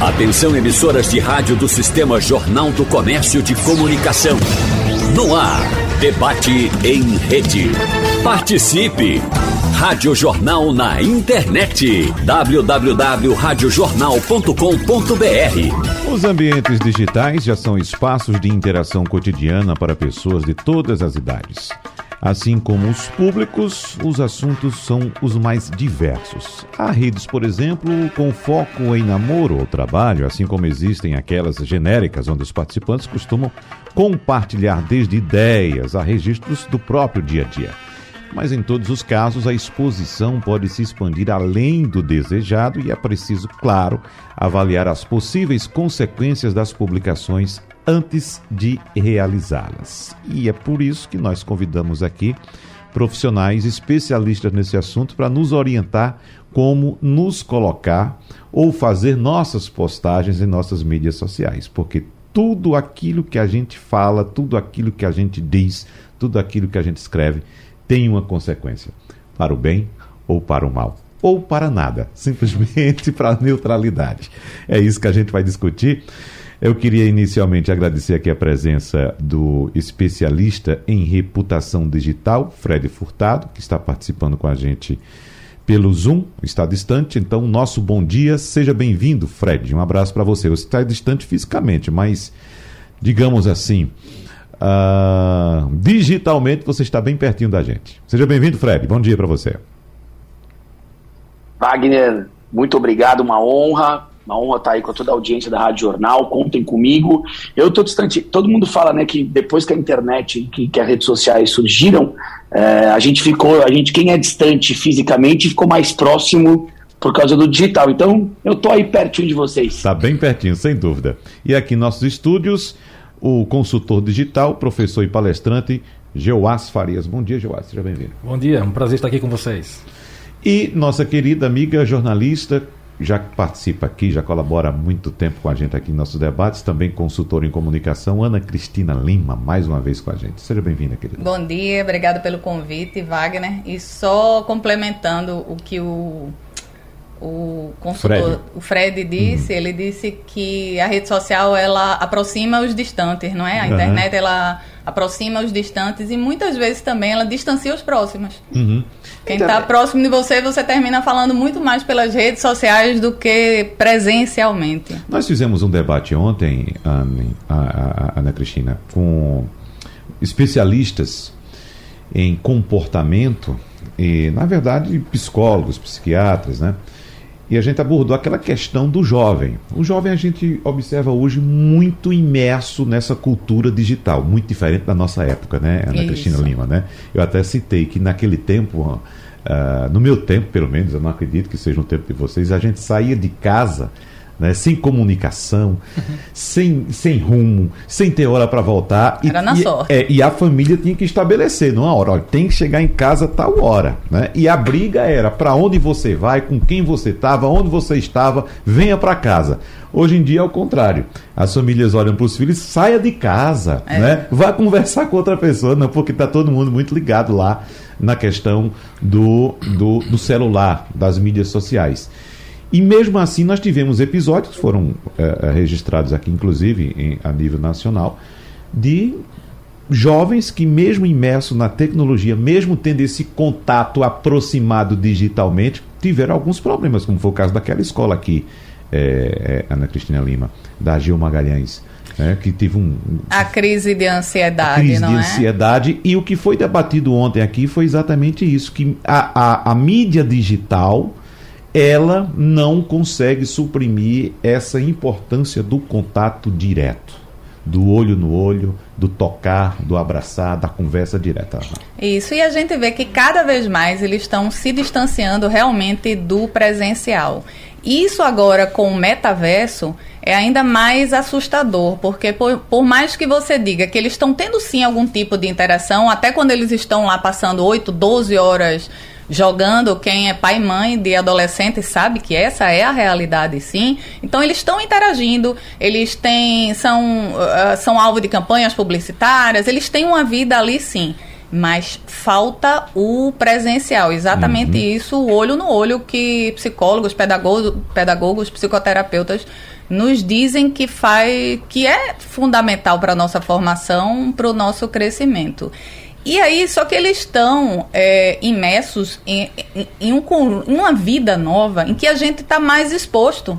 Atenção emissoras de rádio do Sistema Jornal do Comércio de Comunicação. No ar, debate em rede. Participe! Rádio Jornal na internet. www.radiojornal.com.br Os ambientes digitais já são espaços de interação cotidiana para pessoas de todas as idades. Assim como os públicos, os assuntos são os mais diversos. Há redes, por exemplo, com foco em namoro ou trabalho, assim como existem aquelas genéricas onde os participantes costumam compartilhar desde ideias a registros do próprio dia a dia. Mas em todos os casos, a exposição pode se expandir além do desejado e é preciso, claro, avaliar as possíveis consequências das publicações antes de realizá-las. E é por isso que nós convidamos aqui profissionais especialistas nesse assunto para nos orientar como nos colocar ou fazer nossas postagens em nossas mídias sociais, porque tudo aquilo que a gente fala, tudo aquilo que a gente diz, tudo aquilo que a gente escreve tem uma consequência, para o bem ou para o mal, ou para nada, simplesmente para a neutralidade. É isso que a gente vai discutir. Eu queria inicialmente agradecer aqui a presença do especialista em reputação digital, Fred Furtado, que está participando com a gente pelo Zoom, está distante. Então, nosso bom dia, seja bem-vindo, Fred. Um abraço para você. Você está distante fisicamente, mas, digamos assim, uh, digitalmente você está bem pertinho da gente. Seja bem-vindo, Fred. Bom dia para você. Wagner, muito obrigado, uma honra uma honra estar aí com toda a audiência da Rádio Jornal, contem comigo. Eu estou distante, todo mundo fala né, que depois que a internet, que, que as redes sociais surgiram, é, a gente ficou, a gente, quem é distante fisicamente, ficou mais próximo por causa do digital. Então, eu estou aí pertinho de vocês. Está bem pertinho, sem dúvida. E aqui em nossos estúdios, o consultor digital, professor e palestrante, Geoás Farias. Bom dia, Geoás, seja bem-vindo. Bom dia, um prazer estar aqui com vocês. E nossa querida amiga jornalista, já participa aqui, já colabora há muito tempo com a gente aqui em nossos debates, também consultora em comunicação, Ana Cristina Lima, mais uma vez com a gente. Seja bem-vinda, querida. Bom dia, obrigada pelo convite, Wagner. E só complementando o que o, o consultor, Fred. o Fred disse, uhum. ele disse que a rede social ela aproxima os distantes, não é? A uhum. internet ela aproxima os distantes e muitas vezes também ela distancia os próximos. Uhum. Quem está então, próximo de você, você termina falando muito mais pelas redes sociais do que presencialmente. Nós fizemos um debate ontem, Ana, Ana Cristina, com especialistas em comportamento e, na verdade, psicólogos, psiquiatras, né? E a gente abordou aquela questão do jovem. O jovem a gente observa hoje muito imerso nessa cultura digital, muito diferente da nossa época, né, Ana Isso. Cristina Lima, né? Eu até citei que naquele tempo, uh, no meu tempo pelo menos, eu não acredito que seja um tempo de vocês, a gente saía de casa né? sem comunicação, uhum. sem, sem rumo, sem ter hora para voltar. Era e, na e, sorte. É, e a família tinha que estabelecer numa hora, olha, tem que chegar em casa tal hora. Né? E a briga era para onde você vai, com quem você estava, onde você estava, venha para casa. Hoje em dia é o contrário. As famílias olham para os filhos, saia de casa, é. né? Vá conversar com outra pessoa, não, porque está todo mundo muito ligado lá na questão do, do, do celular, das mídias sociais. E mesmo assim nós tivemos episódios, foram é, registrados aqui, inclusive em, a nível nacional, de jovens que, mesmo imersos na tecnologia, mesmo tendo esse contato aproximado digitalmente, tiveram alguns problemas, como foi o caso daquela escola aqui, é, é, Ana Cristina Lima, da Gil Magalhães. É, que teve um, a crise de ansiedade, crise não de é? ansiedade e o que foi debatido ontem aqui foi exatamente isso que a, a, a mídia digital ela não consegue suprimir essa importância do contato direto, do olho no olho, do tocar, do abraçar, da conversa direta. Isso, e a gente vê que cada vez mais eles estão se distanciando realmente do presencial. Isso agora com o metaverso é ainda mais assustador, porque por, por mais que você diga que eles estão tendo sim algum tipo de interação, até quando eles estão lá passando 8, 12 horas jogando. Quem é pai e mãe de adolescentes sabe que essa é a realidade, sim. Então eles estão interagindo, eles têm são uh, são alvo de campanhas publicitárias, eles têm uma vida ali, sim. mas falta o presencial. Exatamente uhum. isso, o olho no olho que psicólogos, pedagogos, pedagogos psicoterapeutas nos dizem que faz que é fundamental para a nossa formação, para o nosso crescimento. E aí, só que eles estão é, imersos em, em, em, um, em uma vida nova em que a gente está mais exposto.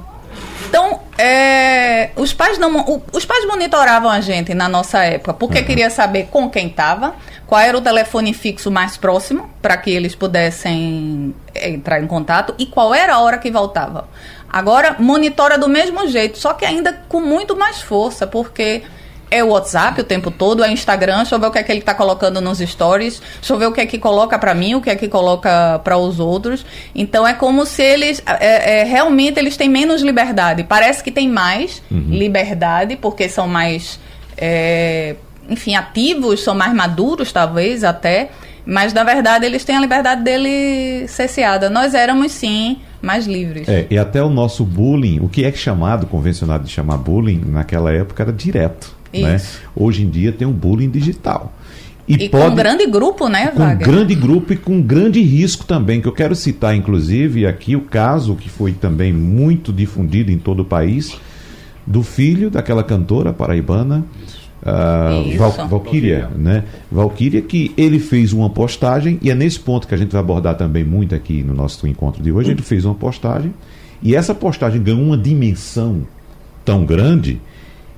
Então, é, os pais não, os pais monitoravam a gente na nossa época porque uhum. queria saber com quem estava, qual era o telefone fixo mais próximo para que eles pudessem é, entrar em contato e qual era a hora que voltava. Agora monitora do mesmo jeito, só que ainda com muito mais força, porque é o WhatsApp o tempo todo, é Instagram, deixa eu ver o que é que ele está colocando nos stories, deixa eu ver o que é que coloca para mim, o que é que coloca para os outros. Então é como se eles é, é, realmente eles têm menos liberdade. Parece que tem mais uhum. liberdade porque são mais é, enfim, ativos, são mais maduros, talvez até, mas na verdade eles têm a liberdade dele cesseada. Nós éramos sim mais livres. É, e até o nosso bullying, o que é chamado, convencionado de chamar bullying, naquela época era direto. Né? Hoje em dia tem um bullying digital. E, e pode, com um grande grupo, né, Com um grande grupo e com grande risco também, que eu quero citar, inclusive, aqui o caso que foi também muito difundido em todo o país, do filho daquela cantora paraibana, Uh, Val, Valkyria, né? Valkyria, que ele fez uma postagem, e é nesse ponto que a gente vai abordar também muito aqui no nosso encontro de hoje. Ele fez uma postagem, e essa postagem ganhou uma dimensão tão grande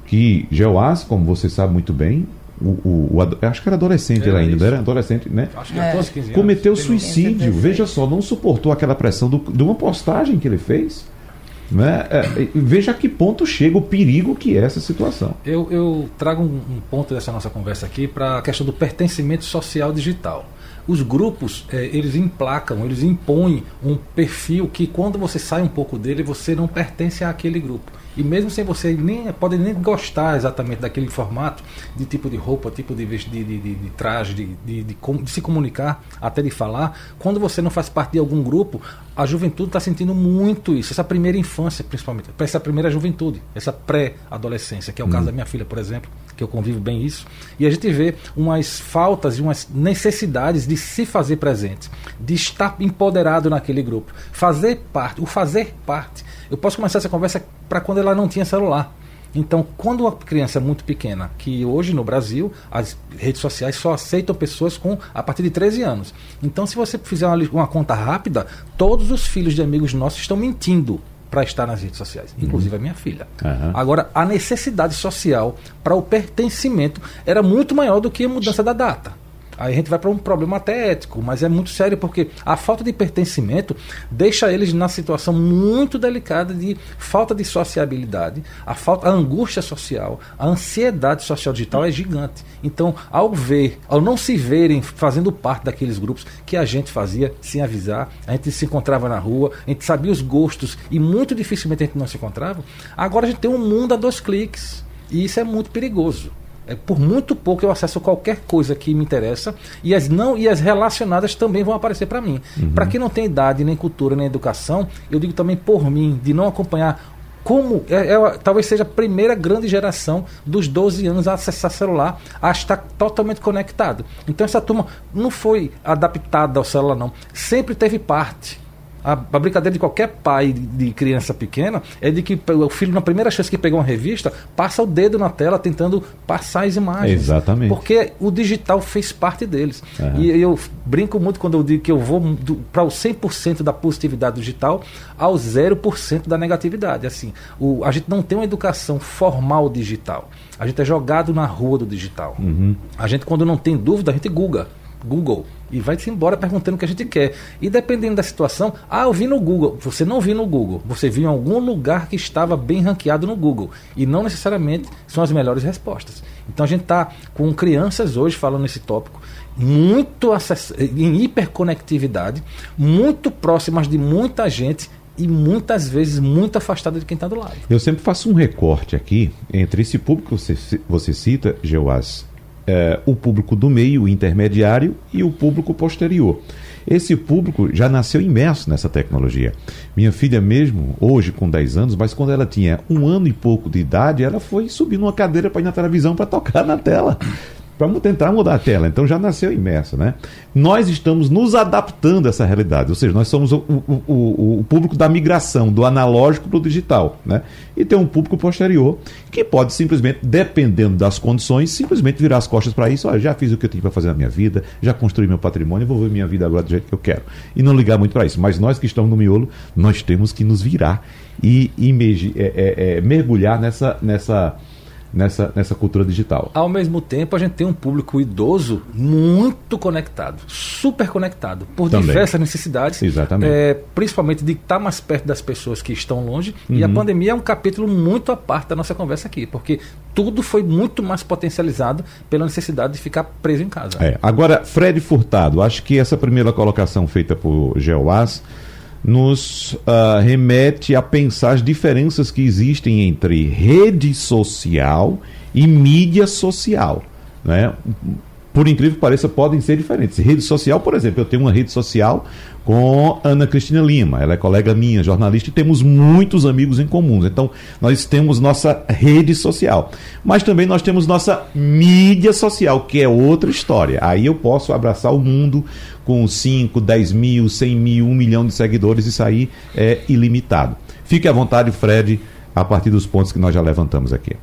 que Geoás, como você sabe muito bem, o, o, o acho que era adolescente era ainda, era adolescente, né? Acho que é. 15 anos. Cometeu suicídio, veja só, não suportou aquela pressão do, de uma postagem que ele fez. Né? É, veja a que ponto chega o perigo que é essa situação. Eu, eu trago um, um ponto dessa nossa conversa aqui para a questão do pertencimento social digital os grupos é, eles emplacam, eles impõem um perfil que quando você sai um pouco dele você não pertence àquele grupo. E mesmo sem você nem pode nem gostar exatamente daquele formato de tipo de roupa, tipo de, de, de, de traje, de, de, se comunicar, até de falar, quando você não faz parte de algum grupo, a juventude está sentindo muito isso, essa primeira infância principalmente, essa primeira juventude, essa pré-adolescência, que é o caso hum. da minha filha, por exemplo, que eu convivo bem isso, e a gente vê umas faltas e umas necessidades de se fazer presente, de estar empoderado naquele grupo, fazer parte, o fazer parte eu posso começar essa conversa para quando ela não tinha celular. Então, quando a criança é muito pequena, que hoje no Brasil as redes sociais só aceitam pessoas com a partir de 13 anos. Então, se você fizer uma, uma conta rápida, todos os filhos de amigos nossos estão mentindo para estar nas redes sociais, uhum. inclusive a minha filha. Uhum. Agora, a necessidade social para o pertencimento era muito maior do que a mudança da data. Aí a gente vai para um problema até ético, mas é muito sério porque a falta de pertencimento deixa eles na situação muito delicada de falta de sociabilidade, a falta, a angústia social, a ansiedade social digital é gigante. Então, ao ver, ao não se verem fazendo parte daqueles grupos que a gente fazia sem avisar, a gente se encontrava na rua, a gente sabia os gostos e muito dificilmente a gente não se encontrava. Agora a gente tem um mundo a dois cliques e isso é muito perigoso. É, por muito pouco eu acesso qualquer coisa que me interessa e as não e as relacionadas também vão aparecer para mim. Uhum. Para quem não tem idade, nem cultura, nem educação, eu digo também por mim, de não acompanhar como é, é, talvez seja a primeira grande geração dos 12 anos a acessar celular, a estar totalmente conectado. Então essa turma não foi adaptada ao celular não, sempre teve parte a, a, brincadeira de qualquer pai de, criança pequena é de que o filho, na primeira chance que pegou uma revista, passa o dedo na tela tentando passar as imagens. Exatamente. Porque o digital fez parte deles. Uhum. E eu brinco muito quando eu digo que eu vou para o 100% da positividade digital ao 0% da negatividade. Assim, o, a gente não tem uma educação formal digital. A gente é jogado na rua do digital. Uhum. A gente, quando não tem dúvida, a gente google. Google e vai-se embora perguntando o que a gente quer. E dependendo da situação, ah, eu vi no Google. Você não viu no Google, você viu em algum lugar que estava bem ranqueado no Google. E não necessariamente são as melhores respostas. Então a gente está com crianças hoje falando nesse tópico muito em hiperconectividade, muito próximas de muita gente e muitas vezes muito afastada de quem está do lado. Eu sempre faço um recorte aqui entre esse público que você, você cita, Geoás, é, o público do meio, intermediário e o público posterior. Esse público já nasceu imerso nessa tecnologia. Minha filha mesmo, hoje com 10 anos, mas quando ela tinha um ano e pouco de idade, ela foi subir numa cadeira para ir na televisão para tocar na tela. Para tentar mudar a tela. Então já nasceu imerso, né? Nós estamos nos adaptando a essa realidade, ou seja, nós somos o, o, o, o público da migração do analógico para o digital, né? E tem um público posterior que pode simplesmente, dependendo das condições, simplesmente virar as costas para isso. Olha, já fiz o que eu tinha para fazer na minha vida, já construí meu patrimônio, vou ver minha vida agora do jeito que eu quero. E não ligar muito para isso. Mas nós que estamos no miolo, nós temos que nos virar e, e é, é, é, mergulhar nessa, nessa nessa, nessa cultura digital. Ao mesmo tempo, a gente tem um público idoso muito conectado, super conectado, por Também. diversas necessidades. Exatamente. É, principalmente de estar mais perto das pessoas que estão longe. Uhum. E a uhum. pandemia é um capítulo muito à parte da nossa conversa aqui, porque tudo foi muito mais potencializado pela necessidade de ficar preso em casa. É. Agora, Fred Furtado, acho que essa primeira colocação feita por Geoás nos uh, remete a pensar as diferenças que existem entre rede social e mídia social. Né? Por incrível que pareça, podem ser diferentes. Rede social, por exemplo, eu tenho uma rede social com Ana Cristina Lima. Ela é colega minha, jornalista, e temos muitos amigos em comuns. Então, nós temos nossa rede social. Mas também nós temos nossa mídia social, que é outra história. Aí eu posso abraçar o mundo com 5, 10 mil, 100 mil, 1 milhão de seguidores, isso aí é ilimitado. Fique à vontade, Fred, a partir dos pontos que nós já levantamos aqui.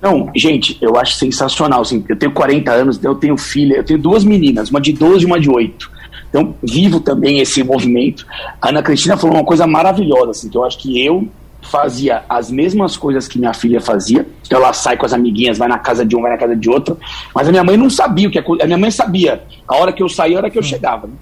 Não, gente, eu acho sensacional. Assim, eu tenho 40 anos, eu tenho filha, eu tenho duas meninas, uma de 12 e uma de 8. Então, vivo também esse movimento. A Ana Cristina falou uma coisa maravilhosa, assim, que eu acho que eu fazia as mesmas coisas que minha filha fazia. Então ela sai com as amiguinhas, vai na casa de um, vai na casa de outro. Mas a minha mãe não sabia o que a minha mãe sabia. A hora que eu saía, a hora que eu chegava. Né?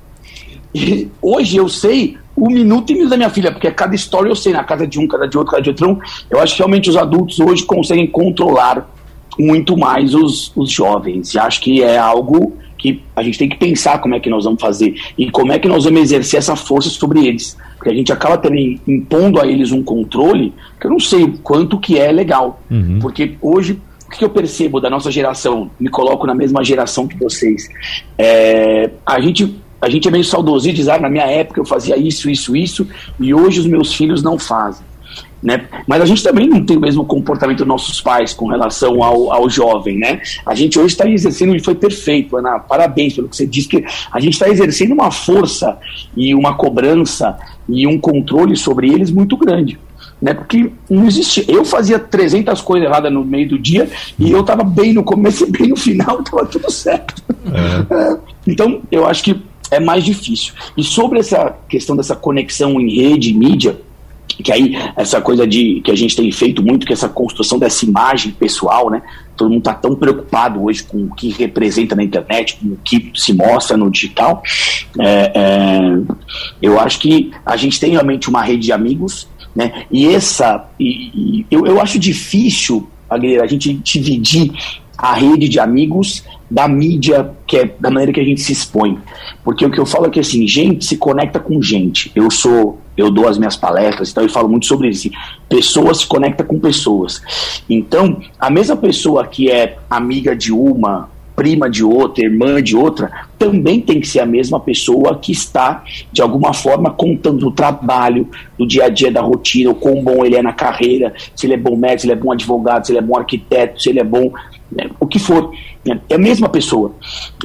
E hoje eu sei o minuto e minuto da minha filha, porque cada história eu sei, na casa de um, cada de outro, cada de outro. Então, eu acho que realmente os adultos hoje conseguem controlar muito mais os, os jovens. E acho que é algo que a gente tem que pensar como é que nós vamos fazer e como é que nós vamos exercer essa força sobre eles. Porque a gente acaba também impondo a eles um controle que eu não sei quanto que é legal. Uhum. Porque hoje, o que eu percebo da nossa geração, me coloco na mesma geração que vocês, é, a gente a gente é meio saudosista, diz, ah, na minha época eu fazia isso, isso, isso, e hoje os meus filhos não fazem. Né? Mas a gente também não tem o mesmo comportamento dos nossos pais com relação ao, ao jovem, né? A gente hoje está exercendo, e foi perfeito, Ana, parabéns pelo que você disse, que a gente está exercendo uma força e uma cobrança e um controle sobre eles muito grande. Né, porque não existia. Eu fazia 300 coisas erradas no meio do dia e eu estava bem no começo e bem no final, estava tudo certo. É. É, então, eu acho que é mais difícil. E sobre essa questão dessa conexão em rede, mídia, que aí essa coisa de que a gente tem feito muito que essa construção dessa imagem pessoal, né? Todo mundo está tão preocupado hoje com o que representa na internet, com o que se mostra no digital. É, é, eu acho que a gente tem realmente uma rede de amigos, né? E essa, e, e eu, eu acho difícil, a gente dividir a rede de amigos da mídia, que é da maneira que a gente se expõe. Porque o que eu falo é que assim, gente se conecta com gente. Eu sou, eu dou as minhas palestras então eu falo muito sobre isso. Pessoas se conectam com pessoas. Então, a mesma pessoa que é amiga de uma, prima de outra, irmã de outra, também tem que ser a mesma pessoa que está, de alguma forma, contando do trabalho, do dia a dia, da rotina, o quão bom ele é na carreira, se ele é bom médico, se ele é bom advogado, se ele é bom arquiteto, se ele é bom né, o que for. Né, é a mesma pessoa.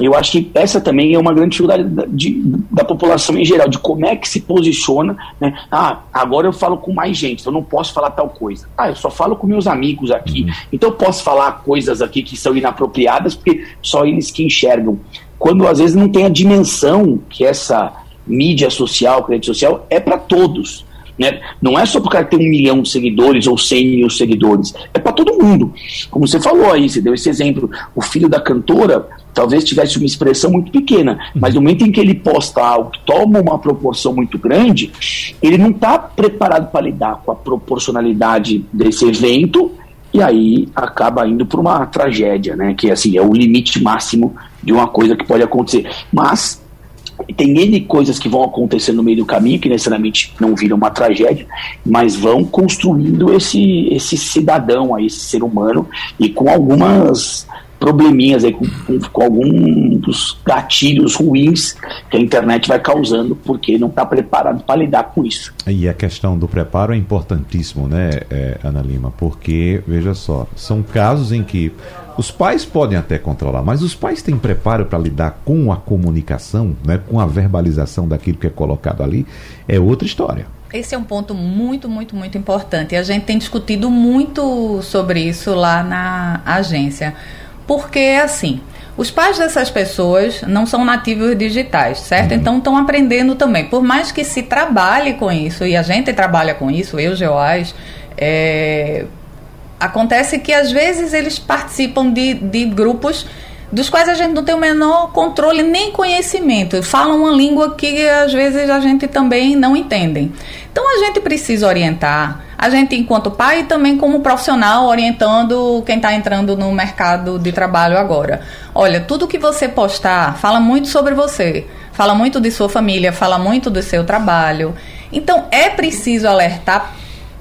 Eu acho que essa também é uma grande dificuldade da, de, da população em geral, de como é que se posiciona. Né? Ah, agora eu falo com mais gente, então eu não posso falar tal coisa. Ah, eu só falo com meus amigos aqui. Uhum. Então eu posso falar coisas aqui que são inapropriadas, porque só eles que enxergam. Quando às vezes não tem a dimensão que essa mídia social, rede social, é para todos. Né? Não é só porque cara tem um milhão de seguidores ou cem mil seguidores, é para todo mundo. Como você falou aí, você deu esse exemplo. O filho da cantora talvez tivesse uma expressão muito pequena, mas no momento em que ele posta algo que toma uma proporção muito grande, ele não está preparado para lidar com a proporcionalidade desse evento e aí acaba indo para uma tragédia, né? Que assim é o limite máximo de uma coisa que pode acontecer. Mas tem N coisas que vão acontecer no meio do caminho, que necessariamente não viram uma tragédia, mas vão construindo esse, esse cidadão, aí, esse ser humano, e com algumas probleminhas aí com, com, com alguns gatilhos ruins que a internet vai causando, porque não está preparado para lidar com isso. E a questão do preparo é importantíssimo, né, é, Ana Lima? Porque, veja só, são casos em que os pais podem até controlar, mas os pais têm preparo para lidar com a comunicação, né, com a verbalização daquilo que é colocado ali, é outra história. Esse é um ponto muito, muito, muito importante. E a gente tem discutido muito sobre isso lá na agência. Porque, assim, os pais dessas pessoas não são nativos digitais, certo? Uhum. Então estão aprendendo também. Por mais que se trabalhe com isso, e a gente trabalha com isso, eu, Geoás, é... acontece que às vezes eles participam de, de grupos dos quais a gente não tem o menor controle nem conhecimento. Falam uma língua que às vezes a gente também não entende. Então a gente precisa orientar, a gente enquanto pai e também como profissional orientando quem está entrando no mercado de trabalho agora. Olha, tudo que você postar fala muito sobre você, fala muito de sua família, fala muito do seu trabalho. Então é preciso alertar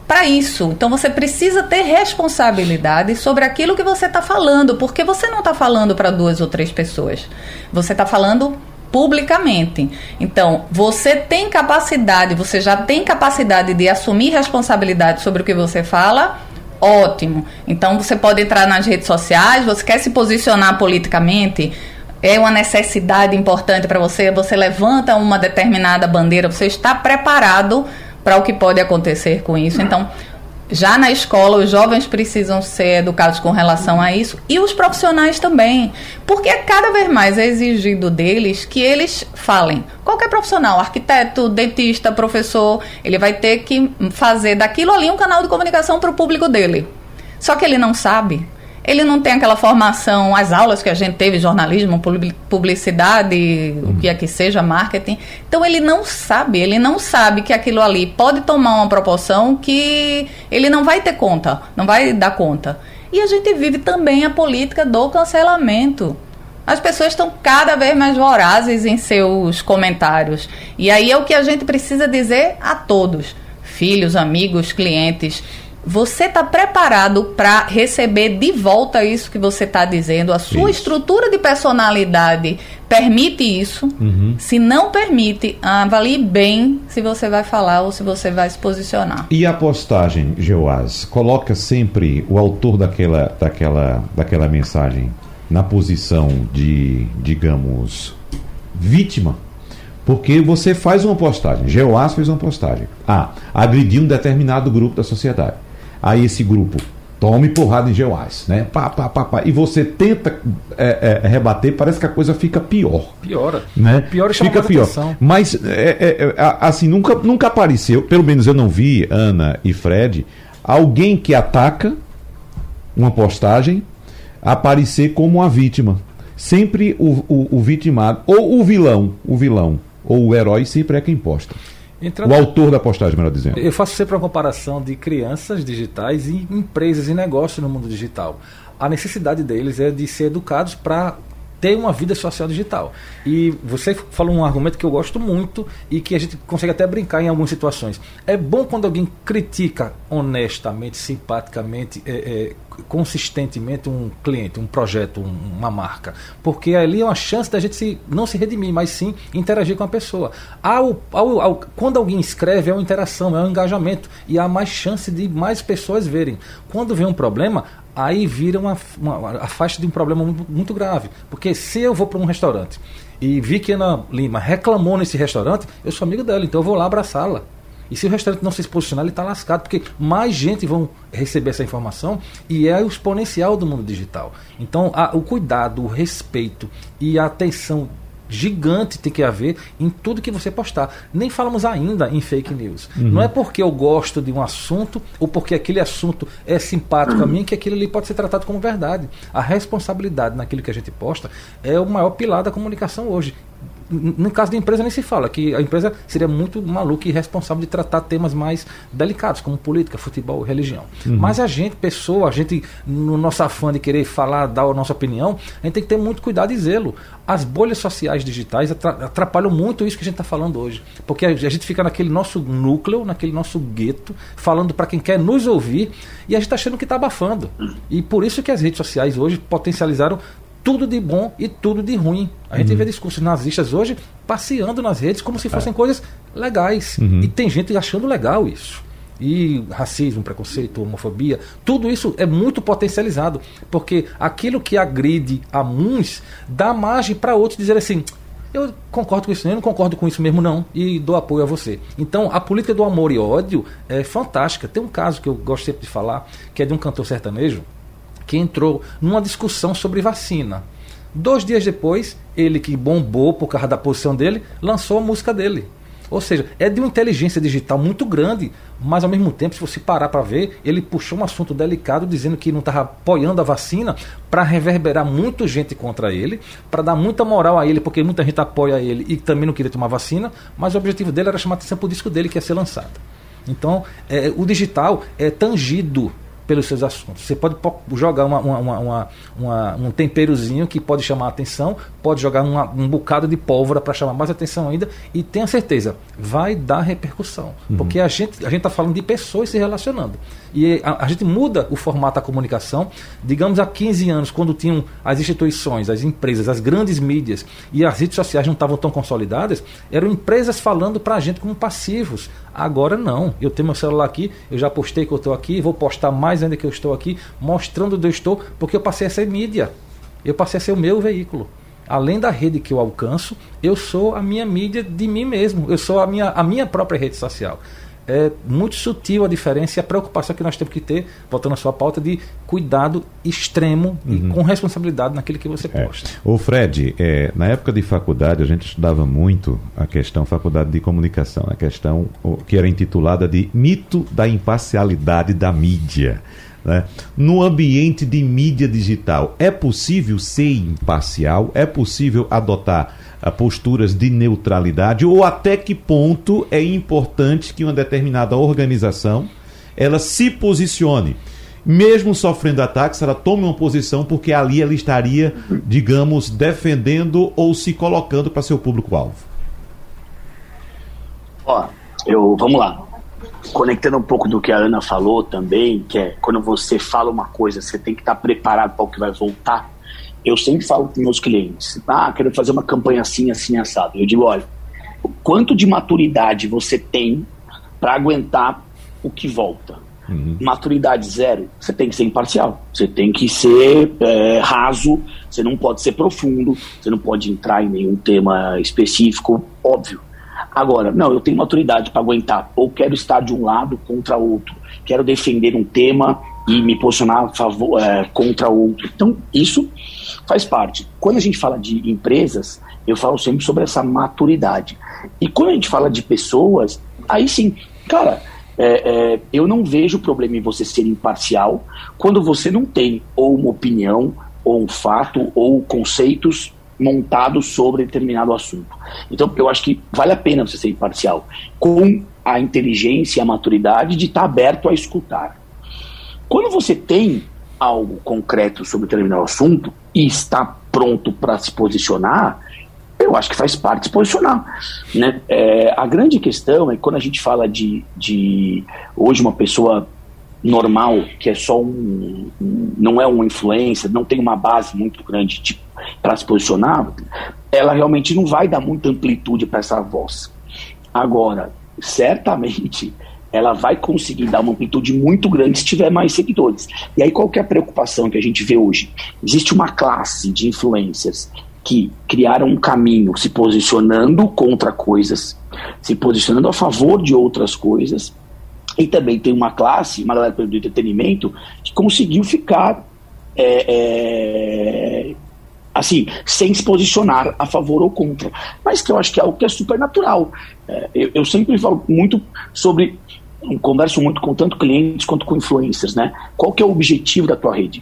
para isso. Então você precisa ter responsabilidade sobre aquilo que você está falando, porque você não está falando para duas ou três pessoas. Você está falando publicamente. Então, você tem capacidade, você já tem capacidade de assumir responsabilidade sobre o que você fala. Ótimo. Então você pode entrar nas redes sociais, você quer se posicionar politicamente, é uma necessidade importante para você, você levanta uma determinada bandeira, você está preparado para o que pode acontecer com isso. Então, já na escola, os jovens precisam ser educados com relação a isso e os profissionais também, porque cada vez mais é exigido deles que eles falem. Qualquer profissional, arquiteto, dentista, professor, ele vai ter que fazer daquilo ali um canal de comunicação para o público dele. Só que ele não sabe ele não tem aquela formação, as aulas que a gente teve, jornalismo, publicidade, o que é que seja, marketing. Então ele não sabe, ele não sabe que aquilo ali pode tomar uma proporção que ele não vai ter conta, não vai dar conta. E a gente vive também a política do cancelamento. As pessoas estão cada vez mais vorazes em seus comentários. E aí é o que a gente precisa dizer a todos, filhos, amigos, clientes você está preparado para receber de volta isso que você está dizendo? A sua isso. estrutura de personalidade permite isso? Uhum. Se não permite, avalie bem se você vai falar ou se você vai se posicionar. E a postagem, Geoaz, coloca sempre o autor daquela, daquela, daquela mensagem na posição de, digamos, vítima? Porque você faz uma postagem, Geoaz fez uma postagem. Ah, agrediu um determinado grupo da sociedade Aí esse grupo tome porrada em geoais, né? Pá, pá, pá, pá. E você tenta é, é, rebater, parece que a coisa fica pior. Piora. Né? Pior fica pior. Atenção. Mas, é, é, é assim, nunca, nunca apareceu, pelo menos eu não vi, Ana e Fred, alguém que ataca uma postagem aparecer como a vítima. Sempre o, o, o vitimado, ou o vilão, o vilão, ou o herói sempre é quem posta. Entrando... O autor da postagem, melhor dizendo. Eu faço sempre uma comparação de crianças digitais e empresas e negócios no mundo digital. A necessidade deles é de ser educados para ter uma vida social digital. E você falou um argumento que eu gosto muito e que a gente consegue até brincar em algumas situações. É bom quando alguém critica honestamente, simpaticamente, é, é, consistentemente um cliente, um projeto, um, uma marca. Porque ali é uma chance da gente se, não se redimir, mas sim interagir com a pessoa. Ao, ao, ao, quando alguém escreve, é uma interação, é um engajamento. E há mais chance de mais pessoas verem. Quando vem um problema, aí vira uma, uma, a faixa de um problema muito, muito grave. Porque se eu vou para um restaurante e vi que Ana Lima reclamou nesse restaurante, eu sou amigo dela, então eu vou lá abraçá-la. E se o restaurante não se posicionar, ele está lascado, porque mais gente vão receber essa informação e é o exponencial do mundo digital. Então, a, o cuidado, o respeito e a atenção gigante tem que haver em tudo que você postar. Nem falamos ainda em fake news. Uhum. Não é porque eu gosto de um assunto ou porque aquele assunto é simpático a mim que aquilo ali pode ser tratado como verdade. A responsabilidade naquilo que a gente posta é o maior pilar da comunicação hoje no caso da empresa nem se fala, que a empresa seria muito maluca e irresponsável de tratar temas mais delicados, como política, futebol, religião. Uhum. Mas a gente, pessoa, a gente, no nosso afã de querer falar, dar a nossa opinião, a gente tem que ter muito cuidado e zelo. As bolhas sociais digitais atrapalham muito isso que a gente está falando hoje. Porque a gente fica naquele nosso núcleo, naquele nosso gueto, falando para quem quer nos ouvir, e a gente está achando que está abafando. E por isso que as redes sociais hoje potencializaram tudo de bom e tudo de ruim. A gente uhum. vê discursos nazistas hoje passeando nas redes como se é. fossem é. coisas legais. Uhum. E tem gente achando legal isso. E racismo, preconceito, homofobia, tudo isso é muito potencializado. Porque aquilo que agride a uns dá margem para outros dizer assim: eu concordo com isso, eu não concordo com isso mesmo, não, e dou apoio a você. Então, a política do amor e ódio é fantástica. Tem um caso que eu gosto sempre de falar, que é de um cantor sertanejo, que entrou numa discussão sobre vacina. Dois dias depois, ele que bombou por causa da posição dele, lançou a música dele. Ou seja, é de uma inteligência digital muito grande, mas ao mesmo tempo, se você parar para ver, ele puxou um assunto delicado dizendo que não estava apoiando a vacina para reverberar muita gente contra ele, para dar muita moral a ele, porque muita gente apoia ele e também não queria tomar vacina, mas o objetivo dele era chamar atenção para o disco dele que ia ser lançado. Então, é, o digital é tangido pelos seus assuntos. Você pode jogar uma, uma, uma, um temperozinho que pode chamar a atenção, pode jogar um bocado de pólvora para chamar mais atenção ainda, e tenha certeza, vai dar repercussão. Uhum. Porque a gente a está falando de pessoas se relacionando. E a, a, gente muda o formato da comunicação. Digamos há 15 anos, quando tinham as instituições, as empresas, as grandes mídias e as redes sociais não estavam tão consolidadas, eram empresas falando para a gente como passivos. Agora não. Eu tenho meu celular aqui, eu já postei que eu estou aqui, vou postar mais ainda que eu estou aqui, mostrando onde eu estou, porque eu passei a ser mídia. Eu passei a ser o meu veículo. Além da rede que eu alcanço, eu sou a minha mídia de mim mesmo. Eu sou a minha, a minha própria rede social é muito sutil a diferença e a preocupação que nós temos que ter, voltando à sua pauta, de cuidado extremo uhum. e com responsabilidade naquilo que você é. posta. O Fred, é, na época de faculdade, a gente estudava muito a questão, faculdade de comunicação, a questão que era intitulada de mito da imparcialidade da mídia. Né? No ambiente de mídia digital, é possível ser imparcial? É possível adotar posturas de neutralidade ou até que ponto é importante que uma determinada organização ela se posicione mesmo sofrendo ataques, ela tome uma posição porque ali ela estaria, digamos, defendendo ou se colocando para seu público-alvo. Ó, eu vamos lá. Conectando um pouco do que a Ana falou também, que é quando você fala uma coisa, você tem que estar preparado para o que vai voltar eu sempre falo com meus clientes, ah, quero fazer uma campanha assim, assim, assado. Eu digo, olha, quanto de maturidade você tem para aguentar o que volta? Uhum. Maturidade zero, você tem que ser imparcial, você tem que ser é, raso, você não pode ser profundo, você não pode entrar em nenhum tema específico, óbvio. Agora, não, eu tenho maturidade para aguentar, ou quero estar de um lado contra outro, quero defender um tema e me posicionar favor, é, contra outro. Então, isso faz parte. Quando a gente fala de empresas, eu falo sempre sobre essa maturidade. E quando a gente fala de pessoas, aí sim, cara, é, é, eu não vejo problema em você ser imparcial quando você não tem ou uma opinião, ou um fato, ou conceitos montados sobre determinado assunto. Então, eu acho que vale a pena você ser imparcial, com a inteligência e a maturidade de estar aberto a escutar. Quando você tem algo concreto sobre determinado assunto e está pronto para se posicionar, eu acho que faz parte se posicionar. Né? É, a grande questão é que quando a gente fala de, de hoje uma pessoa normal, que é só um, um não é um influencer, não tem uma base muito grande tipo, para se posicionar, ela realmente não vai dar muita amplitude para essa voz. Agora, certamente ela vai conseguir dar uma amplitude muito grande se tiver mais seguidores. E aí qual que é a preocupação que a gente vê hoje? Existe uma classe de influencers que criaram um caminho se posicionando contra coisas, se posicionando a favor de outras coisas, e também tem uma classe, uma galera do entretenimento, que conseguiu ficar é, é, assim, sem se posicionar a favor ou contra. Mas que eu acho que é algo que é super natural. É, eu, eu, sempre falo muito sobre converso muito com tanto clientes quanto com influencers, né? Qual que é o objetivo da tua rede?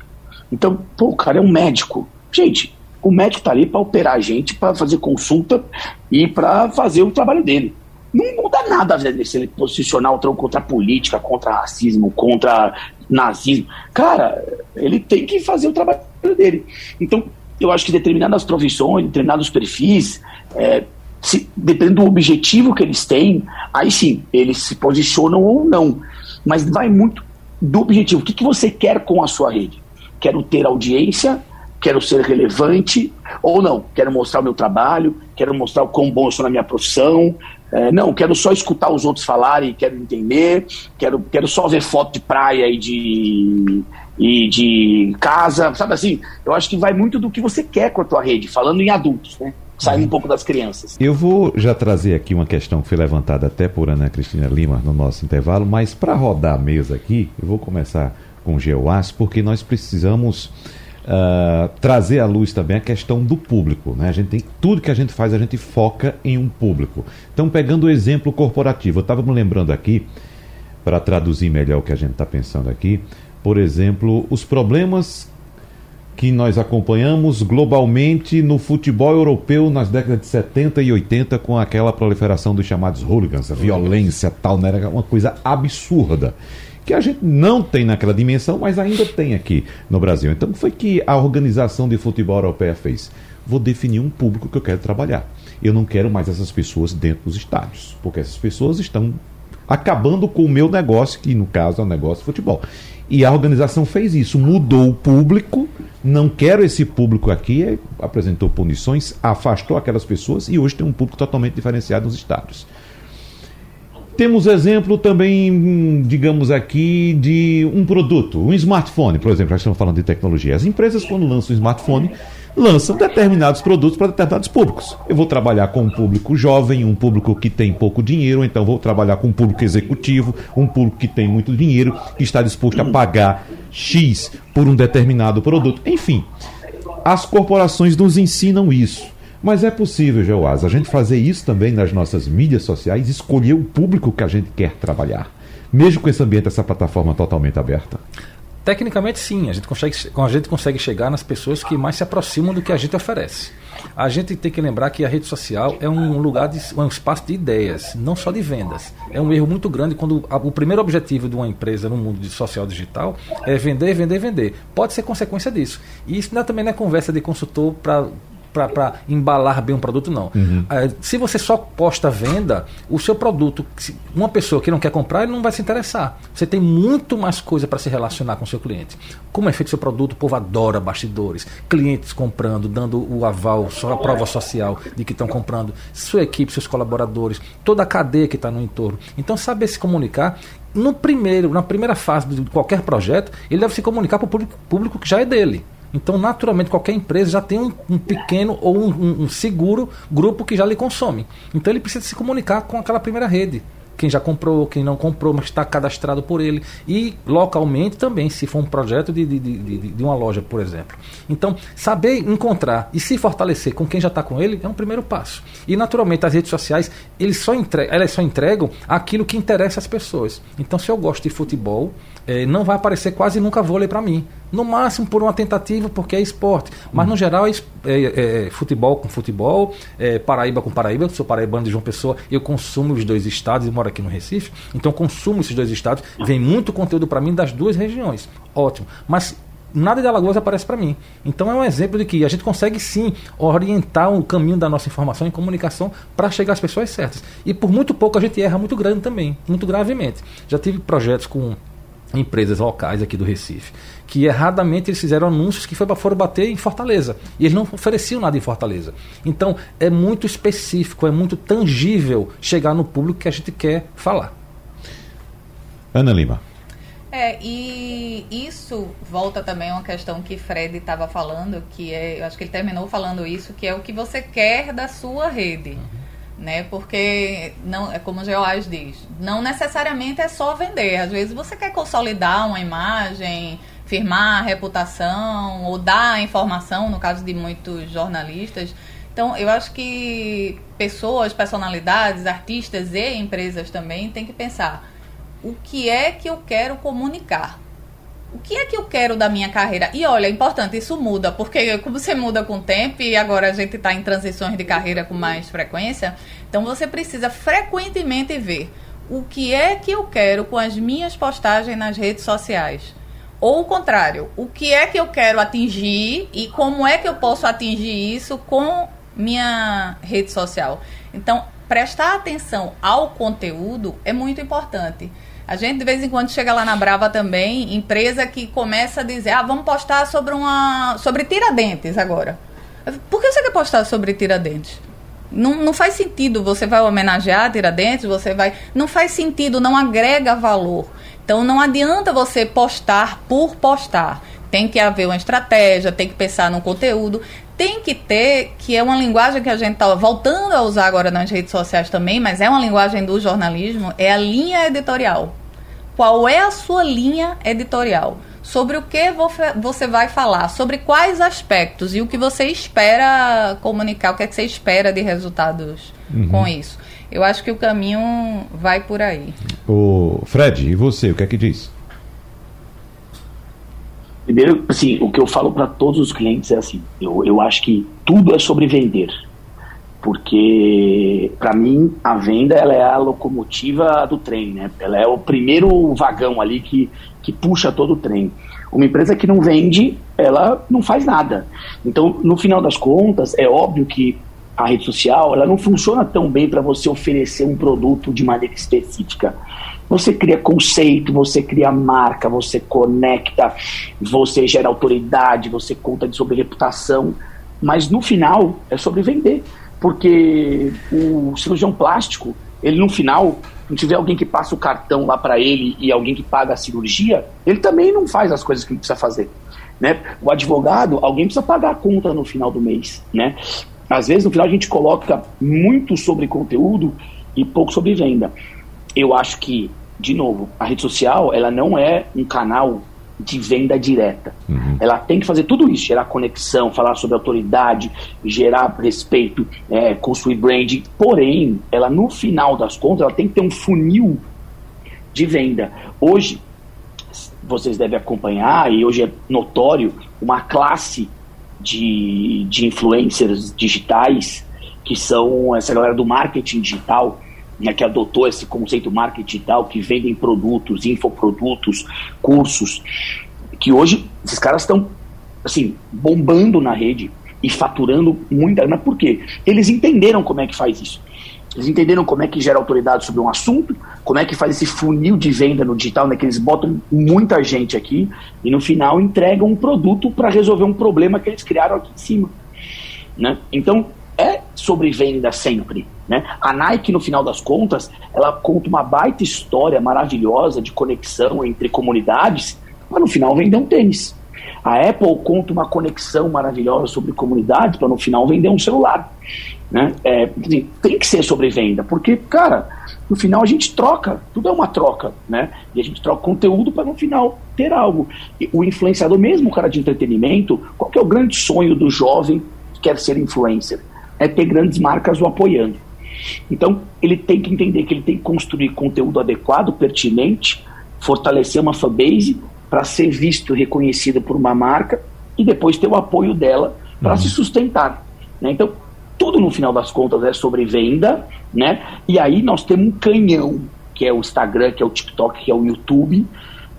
Então, pô, o cara é um médico. Gente, O médico está ali para operar a gente, para fazer consulta e para fazer o trabalho dele. Não muda nada se ele posicionar contra a política, contra racismo, contra nazismo. Cara, ele tem que fazer o trabalho dele. Então, eu acho que determinadas profissões, determinados perfis, é, se, dependendo do objetivo que eles têm, aí sim, eles se posicionam ou não. Mas vai muito do objetivo. O que, que você quer com a sua rede? Quero ter audiência, quero ser relevante, ou não, quero mostrar o meu trabalho, quero mostrar o quão bom eu sou na minha profissão, é, não, quero só escutar os outros falarem, quero entender, quero, quero só ver foto de praia e de, e de casa, sabe assim? Eu acho que vai muito do que você quer com a tua rede, falando em adultos, né? Saindo um pouco das crianças. Eu vou já trazer aqui uma questão que foi levantada até por Ana Cristina Lima no nosso intervalo, mas para rodar a mesa aqui, eu vou começar com o Geoas, porque nós precisamos uh, trazer à luz também a questão do público. Né? A gente tem, tudo que a gente faz, a gente foca em um público. Então, pegando o exemplo corporativo, eu estava me lembrando aqui, para traduzir melhor o que a gente está pensando aqui, por exemplo, os problemas que nós acompanhamos globalmente no futebol europeu nas décadas de 70 e 80 com aquela proliferação dos chamados hooligans, a violência tal, né? Era uma coisa absurda que a gente não tem naquela dimensão, mas ainda tem aqui no Brasil. Então, foi que a organização de futebol europeia fez? Vou definir um público que eu quero trabalhar. Eu não quero mais essas pessoas dentro dos estádios, porque essas pessoas estão acabando com o meu negócio, que no caso é o negócio de futebol. E a organização fez isso, mudou o público, não quero esse público aqui, apresentou punições, afastou aquelas pessoas e hoje tem um público totalmente diferenciado nos estádios. Temos exemplo também, digamos aqui, de um produto, um smartphone, por exemplo, já estamos falando de tecnologia. As empresas, quando lançam um smartphone, lançam determinados produtos para determinados públicos. Eu vou trabalhar com um público jovem, um público que tem pouco dinheiro, então vou trabalhar com um público executivo, um público que tem muito dinheiro, que está disposto a pagar X por um determinado produto. Enfim, as corporações nos ensinam isso. Mas é possível, Geoás, a gente fazer isso também nas nossas mídias sociais, escolher o público que a gente quer trabalhar, mesmo com esse ambiente, essa plataforma totalmente aberta. Tecnicamente, sim, a gente, consegue, a gente consegue chegar nas pessoas que mais se aproximam do que a gente oferece. A gente tem que lembrar que a rede social é um lugar, de, um espaço de ideias, não só de vendas. É um erro muito grande quando a, o primeiro objetivo de uma empresa no mundo de social digital é vender, vender, vender. Pode ser consequência disso. E isso não é, também não é conversa de consultor para para embalar bem um produto, não. Uhum. É, se você só posta venda, o seu produto, uma pessoa que não quer comprar, ele não vai se interessar. Você tem muito mais coisa para se relacionar com o seu cliente. Como é feito seu produto, o povo adora bastidores. Clientes comprando, dando o aval, só a prova social de que estão comprando. Sua equipe, seus colaboradores, toda a cadeia que está no entorno. Então, saber se comunicar no primeiro, na primeira fase de qualquer projeto, ele deve se comunicar para o público, público que já é dele. Então, naturalmente, qualquer empresa já tem um, um pequeno ou um, um, seguro grupo que já lhe consome. Então, ele precisa se comunicar com aquela primeira rede. Quem já comprou, quem não comprou, mas está cadastrado por ele. E localmente também, se for um projeto de, de, de, de uma loja, por exemplo. Então, saber encontrar e se fortalecer com quem já está com ele é um primeiro passo. E, naturalmente, as redes sociais, eles só entregam, elas só entregam aquilo que interessa às pessoas. Então, se eu gosto de futebol, é, não vai aparecer quase nunca vôlei para mim. No máximo por uma tentativa, porque é esporte. Mas no geral é, é, é, futebol com futebol, é, Paraíba com Paraíba. Eu sou paraibano de João Pessoa, eu consumo os dois estados e moro aqui no Recife. Então consumo esses dois estados. Vem muito conteúdo para mim das duas regiões. Ótimo. Mas nada de Alagoas aparece para mim. Então é um exemplo de que a gente consegue sim orientar o caminho da nossa informação e comunicação para chegar às pessoas certas. E por muito pouco a gente erra muito grande também, muito gravemente. Já tive projetos com empresas locais aqui do Recife, que erradamente eles fizeram anúncios que foi, foram bater em Fortaleza. E eles não ofereciam nada em Fortaleza. Então é muito específico, é muito tangível chegar no público que a gente quer falar. Ana Lima. É, e isso volta também a uma questão que Fred estava falando, que é, eu acho que ele terminou falando isso, que é o que você quer da sua rede. Uhum né? Porque não é como o Geoás diz, não necessariamente é só vender. Às vezes você quer consolidar uma imagem, firmar a reputação ou dar informação, no caso de muitos jornalistas. Então, eu acho que pessoas, personalidades, artistas e empresas também têm que pensar o que é que eu quero comunicar. O que é que eu quero da minha carreira? E olha, é importante, isso muda, porque como você muda com o tempo e agora a gente está em transições de carreira com mais frequência, então você precisa frequentemente ver o que é que eu quero com as minhas postagens nas redes sociais. Ou o contrário, o que é que eu quero atingir e como é que eu posso atingir isso com minha rede social. Então, prestar atenção ao conteúdo é muito importante. A gente de vez em quando chega lá na Brava também, empresa que começa a dizer: "Ah, vamos postar sobre uma sobre Tiradentes agora". Por que você quer postar sobre Tiradentes? Não, não faz sentido, você vai homenagear Tiradentes, você vai. Não faz sentido, não agrega valor. Então não adianta você postar por postar. Tem que haver uma estratégia, tem que pensar no conteúdo, tem que ter, que é uma linguagem que a gente está voltando a usar agora nas redes sociais também, mas é uma linguagem do jornalismo, é a linha editorial. Qual é a sua linha editorial? sobre o que você vai falar, sobre quais aspectos e o que você espera comunicar, o que, é que você espera de resultados uhum. com isso. Eu acho que o caminho vai por aí. O Fred, e você, o que é que diz? Primeiro, assim, o que eu falo para todos os clientes é assim: eu, eu acho que tudo é sobre vender porque para mim a venda ela é a locomotiva do trem, né? Ela é o primeiro vagão ali que, que puxa todo o trem. Uma empresa que não vende, ela não faz nada. Então, no final das contas, é óbvio que a rede social ela não funciona tão bem para você oferecer um produto de maneira específica. Você cria conceito, você cria marca, você conecta, você gera autoridade, você conta sobre reputação, mas no final é sobre vender porque o cirurgião plástico, ele no final, não tiver alguém que passa o cartão lá para ele e alguém que paga a cirurgia, ele também não faz as coisas que ele precisa fazer. Né? O advogado, alguém precisa pagar a conta no final do mês. Né? Às vezes, no final, a gente coloca muito sobre conteúdo e pouco sobre venda. Eu acho que, de novo, a rede social ela não é um canal de venda direta. Uhum. Ela tem que fazer tudo isso, gerar conexão, falar sobre autoridade, gerar respeito, é, construir brand. Porém, ela no final das contas, ela tem que ter um funil de venda. Hoje, vocês devem acompanhar, e hoje é notório, uma classe de, de influencers digitais, que são essa galera do marketing digital, né, que adotou esse conceito marketing tal, que vendem produtos, infoprodutos, cursos, que hoje esses caras estão assim, bombando na rede e faturando muita grana. Por quê? Eles entenderam como é que faz isso. Eles entenderam como é que gera autoridade sobre um assunto, como é que faz esse funil de venda no digital, né, que eles botam muita gente aqui e no final entregam um produto para resolver um problema que eles criaram aqui em cima. Né? Então, é sobre venda sempre. Né? A Nike, no final das contas, ela conta uma baita história maravilhosa de conexão entre comunidades, mas no final vender um tênis. A Apple conta uma conexão maravilhosa sobre comunidades para no final vender um celular. Né? É, assim, tem que ser sobre venda, porque, cara, no final a gente troca, tudo é uma troca, né? E a gente troca conteúdo para no final ter algo. E o influenciador, mesmo o cara de entretenimento, qual que é o grande sonho do jovem que quer ser influencer? É ter grandes marcas o apoiando. Então, ele tem que entender que ele tem que construir conteúdo adequado, pertinente, fortalecer uma fanbase para ser visto e reconhecido por uma marca e depois ter o apoio dela para uhum. se sustentar. Né? Então, tudo no final das contas é sobre venda, né? E aí nós temos um canhão, que é o Instagram, que é o TikTok, que é o YouTube,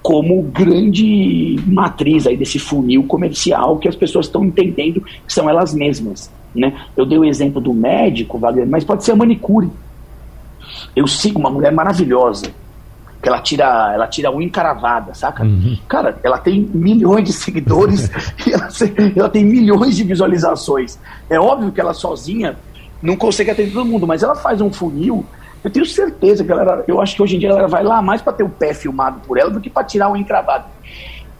como grande matriz aí desse funil comercial que as pessoas estão entendendo que são elas mesmas. Né? Eu dei o exemplo do médico, Wagner, mas pode ser a manicure. Eu sigo uma mulher maravilhosa, que ela tira, ela tira unha encaravada, saca? Uhum. Cara, ela tem milhões de seguidores e ela, ela, tem milhões de visualizações. É óbvio que ela sozinha não consegue atender todo mundo, mas ela faz um funil. Eu tenho certeza que ela, eu acho que hoje em dia ela vai lá mais para ter o pé filmado por ela do que para tirar unha encravada.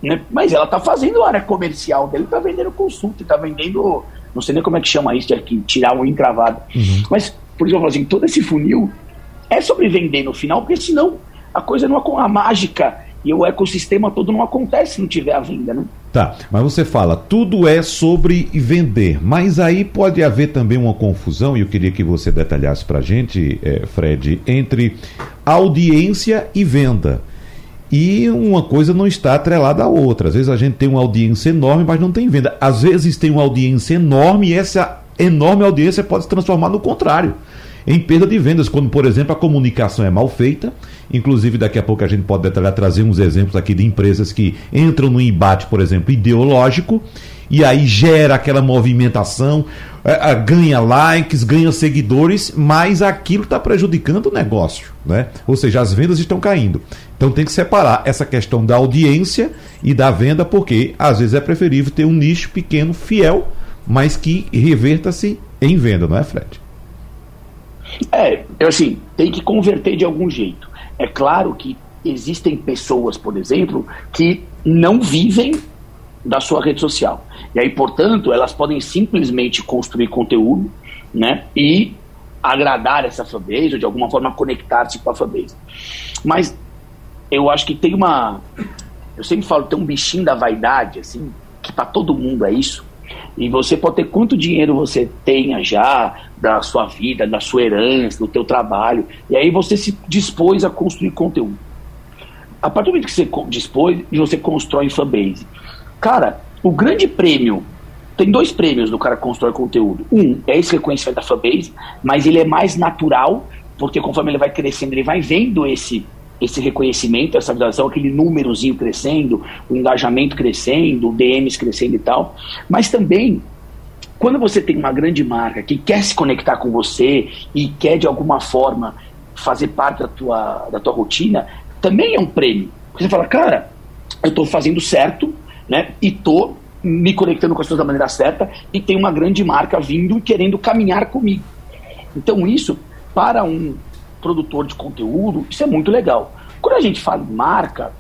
Né? Mas ela tá fazendo a área comercial dele, tá vendendo consulta, tá vendendo não sei nem como é que chama isso, de tirar um encravado. Uhum. Mas, por exemplo, assim, todo esse funil é sobre vender no final, porque senão a coisa não a mágica e o ecossistema todo não acontece se não tiver a venda, né? Tá, mas você fala, tudo é sobre vender, mas aí pode haver também uma confusão, e eu queria que você detalhasse para a gente, é, Fred, entre audiência e venda. E uma coisa não está atrelada à outra. Às vezes a gente tem uma audiência enorme, mas não tem venda. Às vezes tem uma audiência enorme e essa enorme audiência pode se transformar no contrário em perda de vendas, quando, por exemplo, a comunicação é mal feita. Inclusive, daqui a pouco a gente pode detalhar, trazer uns exemplos aqui de empresas que entram no embate, por exemplo, ideológico, e aí gera aquela movimentação, é, é, ganha likes, ganha seguidores, mas aquilo está prejudicando o negócio, né? Ou seja, as vendas estão caindo. Então tem que separar essa questão da audiência e da venda, porque às vezes é preferível ter um nicho pequeno, fiel, mas que reverta-se em venda, não é, Fred? É, assim, tem que converter de algum jeito. É claro que existem pessoas, por exemplo, que não vivem da sua rede social. E aí, portanto, elas podem simplesmente construir conteúdo, né, e agradar essa fanbase ou de alguma forma conectar-se com a fanbase. Mas eu acho que tem uma, eu sempre falo, tem um bichinho da vaidade assim, que para todo mundo é isso, e você pode ter quanto dinheiro você tenha já da sua vida, da sua herança, do teu trabalho. E aí você se dispôs a construir conteúdo. A partir do momento que você dispôs, você constrói fanbase. Cara, o grande prêmio tem dois prêmios do cara que constrói conteúdo. Um é esse reconhecimento da fanbase, mas ele é mais natural, porque conforme ele vai crescendo, ele vai vendo esse esse reconhecimento, essa visualização, aquele númerozinho crescendo, o engajamento crescendo, o DMs crescendo e tal. Mas também, quando você tem uma grande marca que quer se conectar com você e quer de alguma forma fazer parte da tua, da tua rotina, também é um prêmio. Porque você fala, cara, eu estou fazendo certo, né? E estou me conectando com as pessoas da maneira certa e tem uma grande marca vindo e querendo caminhar comigo. Então isso, para um produtor de conteúdo, isso é muito legal. Quando a gente fala em marca,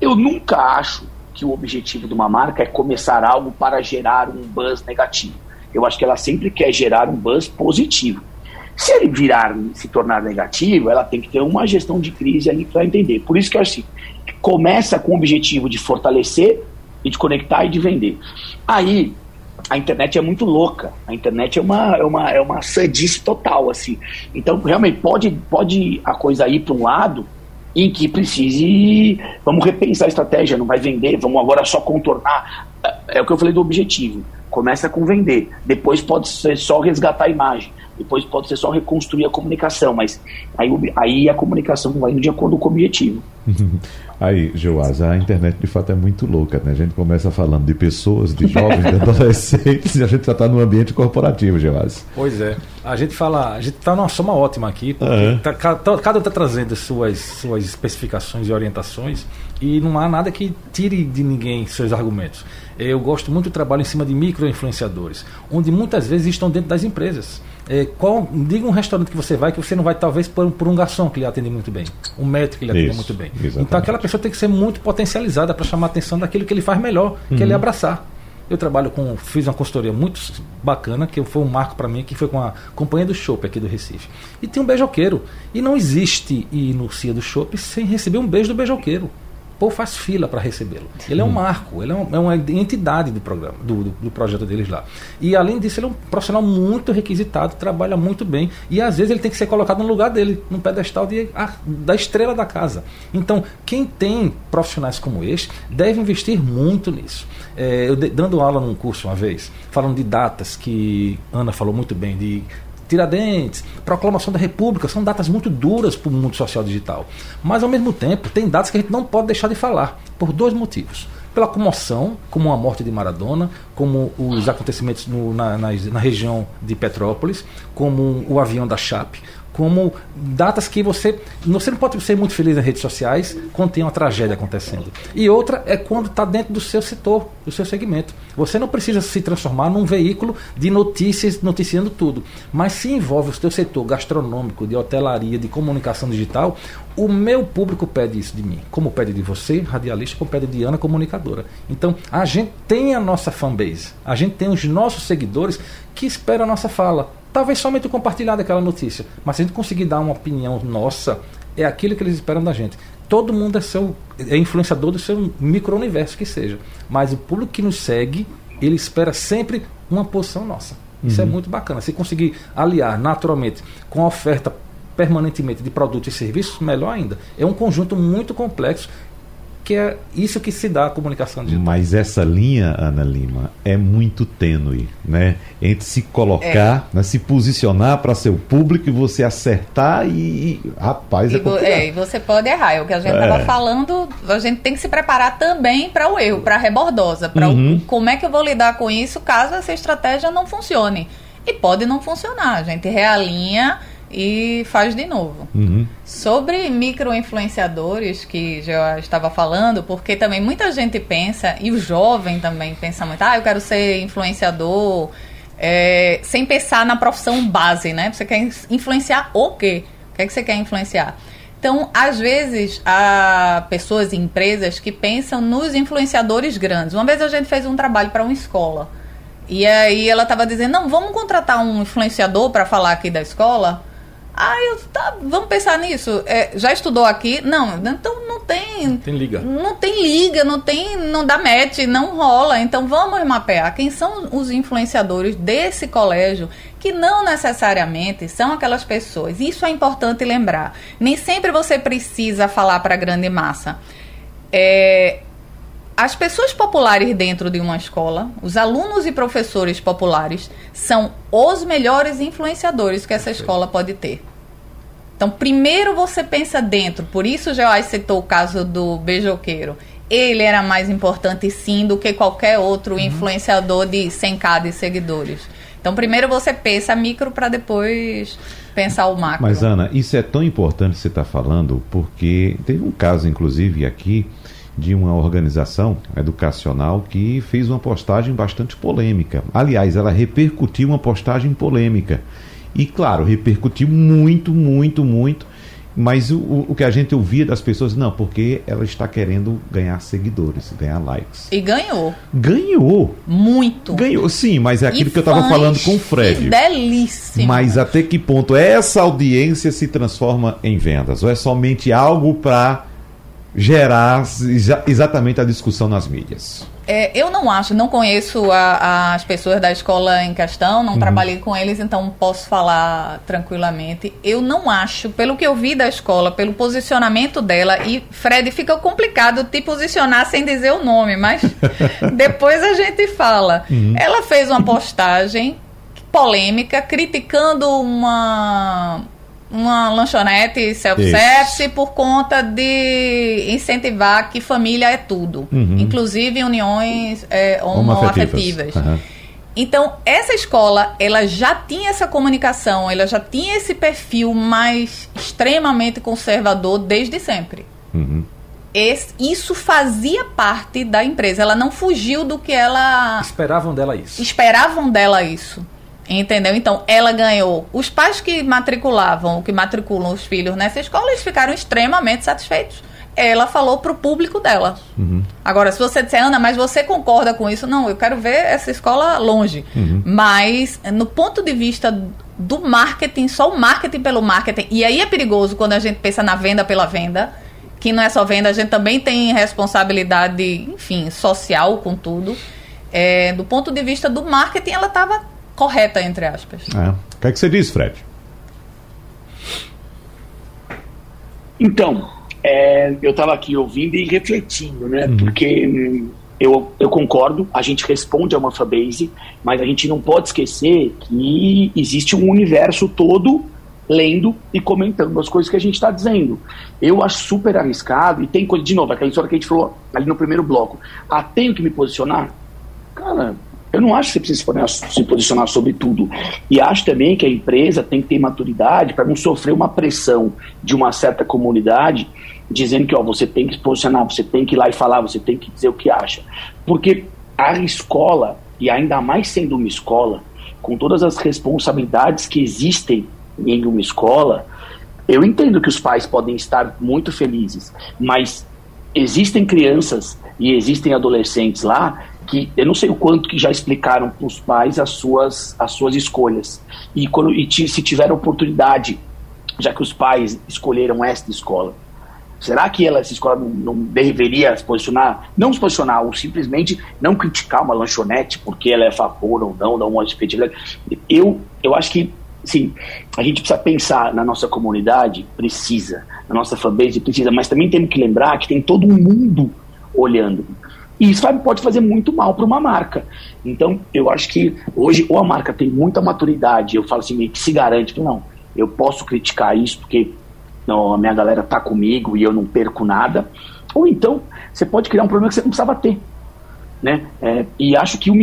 eu nunca acho que o objetivo de uma marca é começar algo para gerar um buzz negativo. Eu acho que ela sempre quer gerar um buzz positivo. Se ele virar, se tornar negativo, ela tem que ter uma gestão de crise ali para entender. Por isso que eu acho assim, começa com o objetivo de fortalecer e de conectar e de vender. Aí a internet é muito louca. A internet é uma, é uma, é uma sadice total, assim. Então, realmente, pode, pode a coisa ir para um lado em que precise. Vamos repensar a estratégia, não vai vender, vamos agora só contornar. É, é o que eu falei do objetivo. Começa com vender, depois pode ser só resgatar a imagem, depois pode ser só reconstruir a comunicação, mas aí, aí a comunicação vai de acordo com o objetivo. Aí, Joás, a internet de fato é muito louca, né? A gente começa falando de pessoas, de jovens, de adolescentes, e a gente já está no ambiente corporativo, Joás. Pois é. A gente fala, a gente está numa soma ótima aqui, porque uhum. tá, cada um está trazendo suas, suas especificações e orientações, e não há nada que tire de ninguém seus argumentos. Eu gosto muito do trabalho em cima de micro-influenciadores, onde muitas vezes estão dentro das empresas. É, qual, diga um restaurante que você vai que você não vai talvez por, por um garçom que lhe atende muito bem, um médico que lhe atende Isso, muito bem. Exatamente. Então aquela pessoa tem que ser muito potencializada para chamar a atenção daquilo que ele faz melhor, que uhum. ele abraçar. Eu trabalho com, fiz uma consultoria muito bacana, que foi um marco para mim, que foi com a Companhia do Chopp aqui do Recife. E tem um beijoqueiro. E não existe ir no Cia do Chopp sem receber um beijo do beijoqueiro povo faz fila para recebê-lo. Ele é um marco, ele é, um, é uma entidade do programa, do, do, do, projeto deles lá. E além disso, ele é um profissional muito requisitado, trabalha muito bem e às vezes ele tem que ser colocado no lugar dele, no pedestal de, ah, da estrela da casa. Então, quem tem profissionais como este deve investir muito nisso. É, eu de, dando aula num curso uma vez, falando de datas que Ana falou muito bem, de Tiradentes, Proclamação da República, são datas muito duras para o mundo social digital. Mas, ao mesmo tempo, tem datas que a gente não pode deixar de falar, por dois motivos. Pela comoção, como a morte de Maradona, como os acontecimentos no, na, na, na região de Petrópolis, como o avião da Chape, como datas que você você não pode ser muito feliz nas redes sociais quando tem uma tragédia acontecendo. E outra é quando está dentro do seu setor, do seu segmento. Você não precisa se transformar num veículo de notícias noticiando tudo, mas se envolve o seu setor gastronômico, de hotelaria, de comunicação digital, o meu público pede isso de mim, como pede de você, radialista, como pede de Ana, comunicadora. Então, a gente tem a nossa fanbase, a gente tem os nossos seguidores que esperam a nossa fala Talvez somente compartilhar daquela notícia. Mas se a gente conseguir dar uma opinião nossa, é aquilo que eles esperam da gente. Todo mundo é, seu, é influenciador do seu micro-universo que seja. Mas o público que nos segue, ele espera sempre uma posição nossa. Isso é uhum. é muito bacana. Se conseguir aliar naturalmente com a oferta permanentemente de produtos e serviços, melhor ainda. É um conjunto muito complexo que é isso que se dá à comunicação digital. Mas essa linha, Ana Lima, é muito tênue, né? Entre se colocar, é. né, se posicionar para seu público e você acertar e, rapaz, é e, é, e você pode errar. É o que a gente estava é. falando, a gente tem que se preparar também para o erro, para a rebordosa, para uhum. como é que eu vou lidar com isso caso essa estratégia não funcione. E pode não funcionar, a gente realinha e faz de novo. Uhum. Sobre micro-influenciadores, que já estava falando, porque também muita gente pensa, e o jovem também pensa muito, ah, eu quero ser influenciador, é, sem pensar na profissão base, né? Você quer influenciar o quê? O que é que você quer influenciar? Então, às vezes, há pessoas e empresas que pensam nos influenciadores grandes. Uma vez a gente fez um trabalho para uma escola. E aí ela estava dizendo, não, vamos contratar um influenciador para falar aqui da escola. Ah, eu, tá, vamos pensar nisso. É, já estudou aqui? Não, então não tem. Não tem liga. Não tem liga, não tem. Não dá match, não rola. Então vamos mapear quem são os influenciadores desse colégio que não necessariamente são aquelas pessoas. Isso é importante lembrar. Nem sempre você precisa falar para a grande massa. É, as pessoas populares dentro de uma escola, os alunos e professores populares, são os melhores influenciadores que essa escola pode ter. Então, primeiro você pensa dentro, por isso já citou o caso do beijoqueiro. Ele era mais importante sim do que qualquer outro uhum. influenciador de 100k de seguidores. Então, primeiro você pensa micro para depois pensar o macro. Mas, Ana, isso é tão importante que você está falando, porque teve um caso, inclusive, aqui de uma organização educacional que fez uma postagem bastante polêmica. Aliás, ela repercutiu uma postagem polêmica. E, claro, repercutiu muito, muito, muito. Mas o, o que a gente ouvia das pessoas, não, porque ela está querendo ganhar seguidores, ganhar likes. E ganhou. Ganhou. Muito. Ganhou, sim, mas é aquilo e que eu estava falando com o Fred. Belíssimo. Mas até que ponto essa audiência se transforma em vendas? Ou é somente algo para gerar exatamente a discussão nas mídias? É, eu não acho, não conheço a, as pessoas da escola em questão, não uhum. trabalhei com eles, então posso falar tranquilamente. Eu não acho, pelo que eu vi da escola, pelo posicionamento dela, e Fred, fica complicado te posicionar sem dizer o nome, mas depois a gente fala. Uhum. Ela fez uma postagem polêmica criticando uma uma lanchonete self-service por conta de incentivar que família é tudo, uhum. inclusive uniões é, homoafetivas. Uhum. Então, essa escola, ela já tinha essa comunicação, ela já tinha esse perfil mais extremamente conservador desde sempre. Uhum. Esse, isso fazia parte da empresa. Ela não fugiu do que ela. Esperavam dela isso. Esperavam dela isso. Entendeu? Então, ela ganhou. Os pais que matriculavam, que matriculam os filhos nessa escola, eles ficaram extremamente satisfeitos. Ela falou para o público dela. Uhum. Agora, se você disser, Ana, mas você concorda com isso? Não, eu quero ver essa escola longe. Uhum. Mas, no ponto de vista do marketing, só o marketing pelo marketing, e aí é perigoso quando a gente pensa na venda pela venda, que não é só venda, a gente também tem responsabilidade, enfim, social com tudo. É, do ponto de vista do marketing, ela estava correta, entre aspas. É. O que, é que você diz, Fred? Então, é, eu estava aqui ouvindo e refletindo, né? Uhum. Porque hum, eu, eu concordo, a gente responde a uma fanbase, mas a gente não pode esquecer que existe um universo todo lendo e comentando as coisas que a gente está dizendo. Eu acho super arriscado e tem coisa, de novo, aquela história que a gente falou ali no primeiro bloco. Ah, tenho que me posicionar? Cara, eu não acho que você precisa se posicionar sobre tudo. E acho também que a empresa tem que ter maturidade para não sofrer uma pressão de uma certa comunidade dizendo que ó, você tem que se posicionar, você tem que ir lá e falar, você tem que dizer o que acha. Porque a escola, e ainda mais sendo uma escola, com todas as responsabilidades que existem em uma escola, eu entendo que os pais podem estar muito felizes, mas existem crianças e existem adolescentes lá que eu não sei o quanto que já explicaram para os pais as suas, as suas escolhas. E, quando, e se tiver oportunidade, já que os pais escolheram esta escola, será que ela, essa escola não, não deveria se posicionar? Não se posicionar, ou simplesmente não criticar uma lanchonete porque ela é a favor ou não, não uma expectativa. Eu, eu acho que sim, a gente precisa pensar na nossa comunidade, precisa, na nossa fanbase, precisa, mas também temos que lembrar que tem todo um mundo olhando. E isso pode fazer muito mal para uma marca. Então, eu acho que hoje, ou a marca tem muita maturidade, eu falo assim, meio que se garante, não, eu posso criticar isso porque não, a minha galera tá comigo e eu não perco nada. Ou então, você pode criar um problema que você não precisava ter. Né? É, e acho que uma,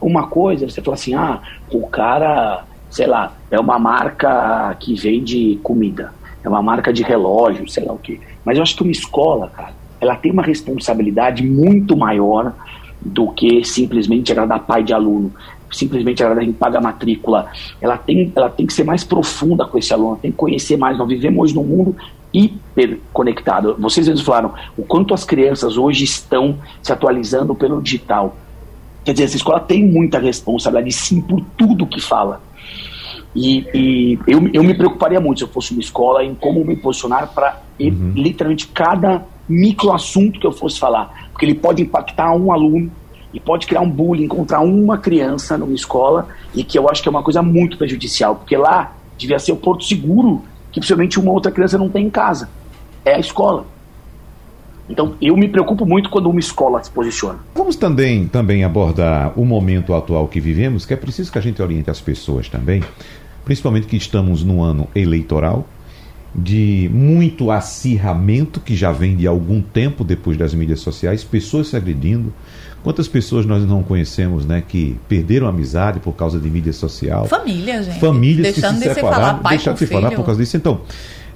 uma coisa, você fala assim, ah, o cara, sei lá, é uma marca que vende comida, é uma marca de relógio, sei lá o quê. Mas eu acho que uma escola, cara, ela tem uma responsabilidade muito maior do que simplesmente agradar pai de aluno, simplesmente agradar em pagar matrícula. Ela tem, ela tem que ser mais profunda com esse aluno, tem que conhecer mais. Nós vivemos hoje num mundo hiperconectado. Vocês mesmos falaram o quanto as crianças hoje estão se atualizando pelo digital. Quer dizer, essa escola tem muita responsabilidade, sim, por tudo que fala. E, e eu, eu me preocuparia muito se eu fosse uma escola em como me posicionar para uhum. literalmente cada micro assunto que eu fosse falar, porque ele pode impactar um aluno e pode criar um bullying contra uma criança numa escola e que eu acho que é uma coisa muito prejudicial, porque lá devia ser o porto seguro que possivelmente uma outra criança não tem em casa. É a escola. Então, eu me preocupo muito quando uma escola se posiciona. Vamos também, também abordar o momento atual que vivemos, que é preciso que a gente oriente as pessoas também, principalmente que estamos no ano eleitoral, de muito acirramento que já vem de algum tempo depois das mídias sociais, pessoas se agredindo. Quantas pessoas nós não conhecemos, né, que perderam a amizade por causa de mídia social? Família, gente. Famílias deixando que se separaram, deixaram de se falar por causa disso. Então,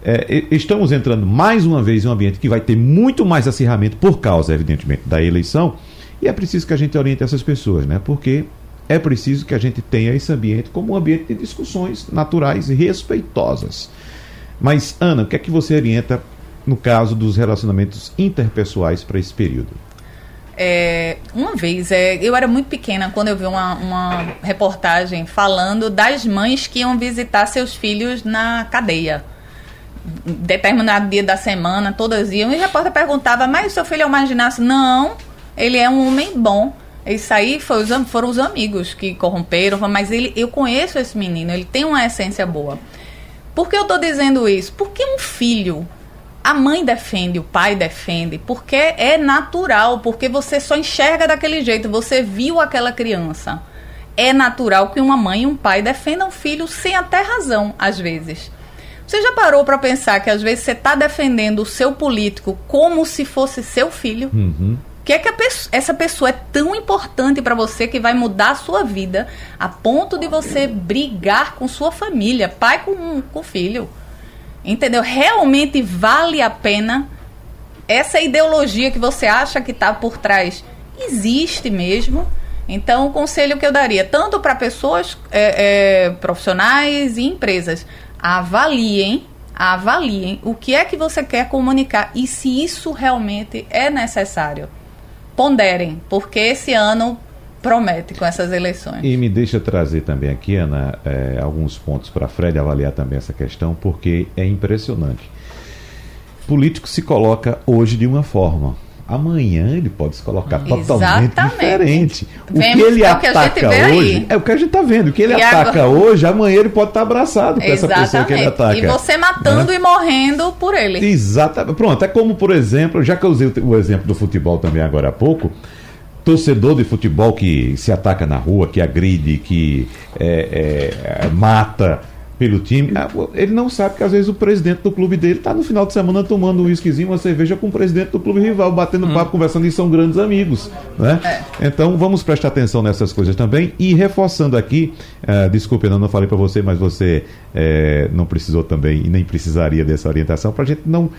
é, estamos entrando mais uma vez em um ambiente que vai ter muito mais acirramento por causa, evidentemente, da eleição. E é preciso que a gente oriente essas pessoas, né? Porque é preciso que a gente tenha esse ambiente como um ambiente de discussões naturais e respeitosas. Mas, Ana, o que é que você orienta no caso dos relacionamentos interpessoais para esse período? É, uma vez, é, eu era muito pequena quando eu vi uma, uma reportagem falando das mães que iam visitar seus filhos na cadeia. Determinado dia da semana, todas iam, e o repórter perguntava, mas seu filho é uma ginasta? Não, ele é um homem bom. Isso aí foi os, foram os amigos que corromperam, mas ele, eu conheço esse menino, ele tem uma essência boa. Por que eu estou dizendo isso? Porque um filho, a mãe defende, o pai defende, porque é natural, porque você só enxerga daquele jeito, você viu aquela criança. É natural que uma mãe e um pai defendam o filho sem até razão, às vezes. Você já parou para pensar que às vezes você está defendendo o seu político como se fosse seu filho? Uhum que é que essa pessoa é tão importante para você que vai mudar a sua vida a ponto de você brigar com sua família, pai com, com filho. Entendeu? Realmente vale a pena essa ideologia que você acha que está por trás existe mesmo. Então, o conselho que eu daria, tanto para pessoas é, é, profissionais e empresas, avaliem, avaliem o que é que você quer comunicar e se isso realmente é necessário ponderem, porque esse ano promete com essas eleições. E me deixa trazer também aqui, Ana, é, alguns pontos para Fred avaliar também essa questão, porque é impressionante. político se coloca hoje de uma forma, amanhã ele pode se colocar totalmente diferente. O Vemos que ele é que ataca hoje é o que a gente está vendo. O que ele e ataca agora... hoje, amanhã ele pode estar tá abraçado com essa pessoa que ele ataca. E você matando né? e morrendo por ele. Exatamente. Pronto, é como, por exemplo, já que eu usei o exemplo do futebol também agora há pouco, torcedor de futebol que se ataca na rua, que agride, que é, é, mata pelo time. Ah, ele não sabe que às vezes o presidente do clube dele está no final de semana tomando um whiskyzinho, uma cerveja com o presidente do clube rival, batendo hum. papo, conversando e são grandes amigos. Né? É. Então vamos prestar atenção nessas coisas também. E reforçando aqui, uh, desculpe, eu não falei para você, mas você uh, não precisou também e nem precisaria dessa orientação para a gente não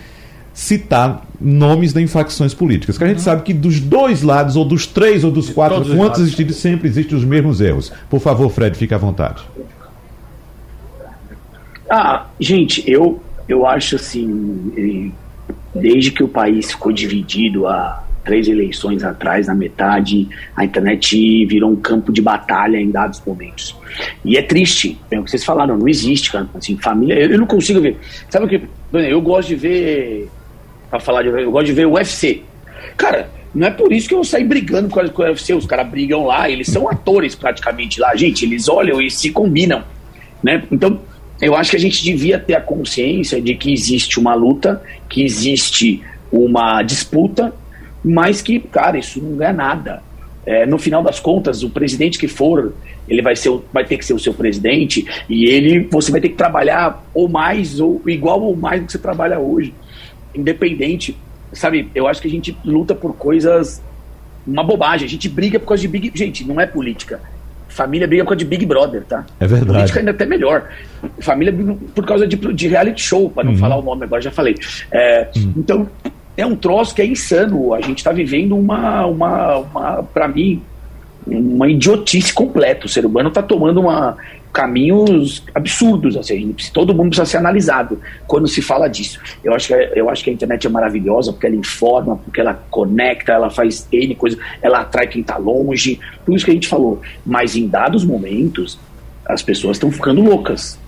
citar nomes de facções políticas. Que a gente uhum. sabe que dos dois lados, ou dos três, ou dos quatro, quantos existirem, sempre existem os mesmos erros. Por favor, Fred, fique à vontade. Ah, gente, eu, eu acho assim, desde que o país ficou dividido há três eleições atrás, na metade, a internet virou um campo de batalha em dados momentos. E é triste, é o que vocês falaram, não existe, assim, família, eu, eu não consigo ver. Sabe o que? Eu gosto de ver, para falar de eu gosto de ver o UFC. Cara, não é por isso que eu saí brigando com o UFC, os caras brigam lá, eles são atores praticamente lá, gente, eles olham e se combinam, né? Então, eu acho que a gente devia ter a consciência de que existe uma luta, que existe uma disputa, mas que, cara, isso não é nada. É, no final das contas, o presidente que for, ele vai, ser, vai ter que ser o seu presidente e ele, você vai ter que trabalhar ou mais, ou igual ou mais do que você trabalha hoje. Independente, sabe? Eu acho que a gente luta por coisas, uma bobagem. A gente briga por causa de Big. Gente, não é política. Família briga por causa de Big Brother, tá? É verdade. Política ainda é até melhor. Família briga por causa de, de reality show, para não uhum. falar o nome agora, já falei. É, uhum. Então, é um troço que é insano. A gente está vivendo uma, uma, uma para mim, uma idiotice completa. O ser humano está tomando uma, caminhos absurdos. Assim, todo mundo precisa ser analisado quando se fala disso. Eu acho, que, eu acho que a internet é maravilhosa porque ela informa, porque ela conecta, ela faz N coisa, ela atrai quem está longe. Por isso que a gente falou. Mas em dados momentos, as pessoas estão ficando loucas.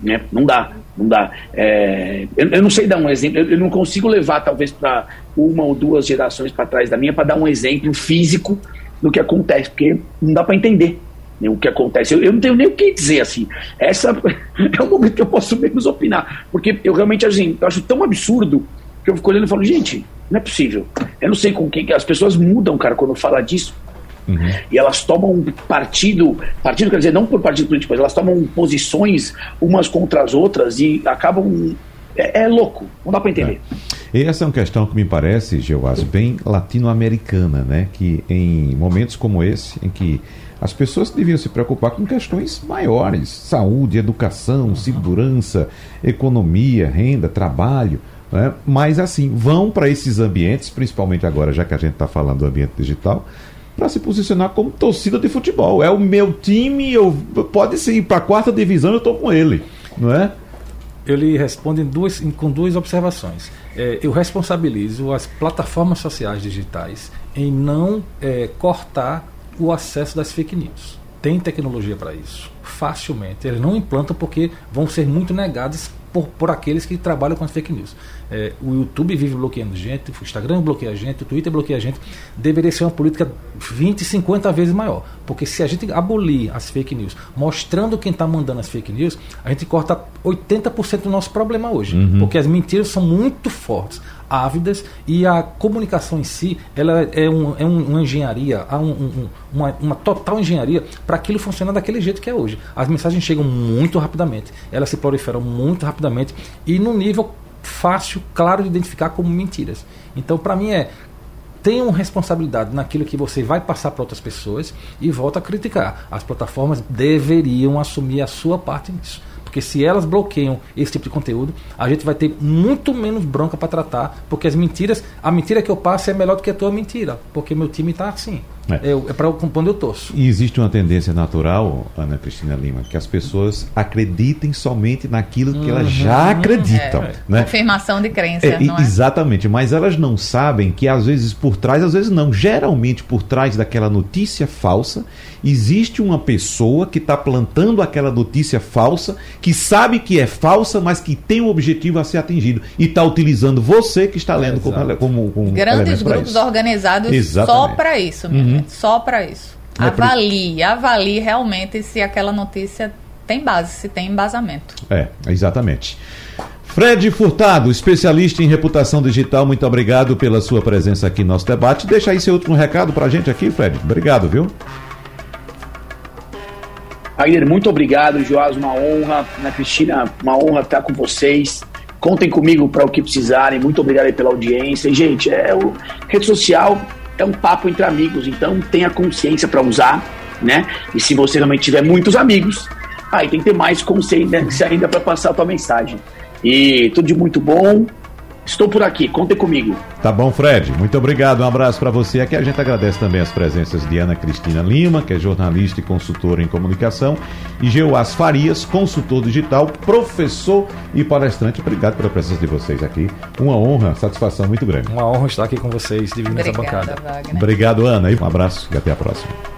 Né? Não dá. Não dá. É, eu, eu, não sei dar um exemplo, eu, eu não consigo levar, talvez, para uma ou duas gerações para trás da minha, para dar um exemplo físico do que acontece, porque não dá para entender o que acontece. Eu, eu, não tenho nem o que dizer assim. Essa é o momento que eu posso menos opinar, porque eu realmente assim, eu acho tão absurdo que eu fico olhando e falo, gente, não é possível. Eu não sei com quem as pessoas mudam, cara, quando fala disso. Uhum. E elas tomam partido, partido quer dizer, não por partido político, mas elas tomam posições umas contra as outras e acabam. É, é louco, não dá para entender. É. Essa é uma questão que me parece, Geoás, bem latino-americana, né? Que em momentos como esse, em que as pessoas deviam se preocupar com questões maiores: saúde, educação, segurança, economia, renda, trabalho. Né? Mas, assim, vão para esses ambientes, principalmente agora, já que a gente está falando do ambiente digital, para se posicionar como torcida de futebol. É o meu time, eu, pode ser ir para a quarta divisão, eu estou com ele, não é? Ele responde duas, com duas observações. É, eu responsabilizo as plataformas sociais digitais em não é, cortar o acesso das fake news. Tem tecnologia para isso, facilmente. Eles não implantam porque vão ser muito negados por, por aqueles que trabalham com as fake news. É, o YouTube vive bloqueando gente, o Instagram bloqueia gente, o Twitter bloqueia gente. Deveria ser uma política 20, 50 vezes maior. Porque se a gente abolir as fake news, mostrando quem está mandando as fake news, a gente corta 80% do nosso problema hoje. Uhum. Porque as mentiras são muito fortes ávidas e a comunicação em si ela é, um, é um, uma engenharia, um, um, uma, uma total engenharia para aquilo funcionar daquele jeito que é hoje. As mensagens chegam muito rapidamente, elas se proliferam muito rapidamente e no nível fácil, claro de identificar como mentiras. Então, para mim é tenham responsabilidade naquilo que você vai passar para outras pessoas e volta a criticar. As plataformas deveriam assumir a sua parte nisso. Porque se elas bloqueiam esse tipo de conteúdo, a gente vai ter muito menos bronca para tratar, porque as mentiras, a mentira que eu passo é melhor do que a tua mentira, porque meu time está assim. É, é para onde eu torço. E existe uma tendência natural, Ana Cristina Lima, que as pessoas acreditem somente naquilo que elas já uhum. acreditam. É, né? Confirmação de crença. É, é, exatamente, mas elas não sabem que às vezes por trás, às vezes não, geralmente por trás daquela notícia falsa, existe uma pessoa que está plantando aquela notícia falsa, que sabe que é falsa, mas que tem um objetivo a ser atingido. E está utilizando você que está lendo como, como, como Grandes grupos organizados Exatamente. só para isso. Uhum. Uhum. Só para isso. É avalie, avalie realmente se aquela notícia tem base, se tem embasamento. É, exatamente. Fred Furtado, especialista em reputação digital, muito obrigado pela sua presença aqui no nosso debate. Deixa aí seu último recado para a gente aqui, Fred. Obrigado, viu? Aguirre, muito obrigado, Joás, uma honra. Ana Cristina, uma honra estar com vocês. Contem comigo para o que precisarem. Muito obrigado pela audiência. E, gente, é o rede social é um papo entre amigos, então tenha consciência para usar, né? E se você realmente tiver muitos amigos, aí tem que ter mais consciência ainda para passar a tua mensagem. E tudo de muito bom. Estou por aqui, contem comigo. Tá bom, Fred. Muito obrigado. Um abraço para você. Aqui a gente agradece também as presenças de Ana Cristina Lima, que é jornalista e consultora em comunicação, e Geoás Farias, consultor digital, professor e palestrante. Obrigado pela presença de vocês aqui. Uma honra, satisfação muito grande. Uma honra estar aqui com vocês, dividindo essa bancada. Wagner. Obrigado, Ana. Um abraço e até a próxima.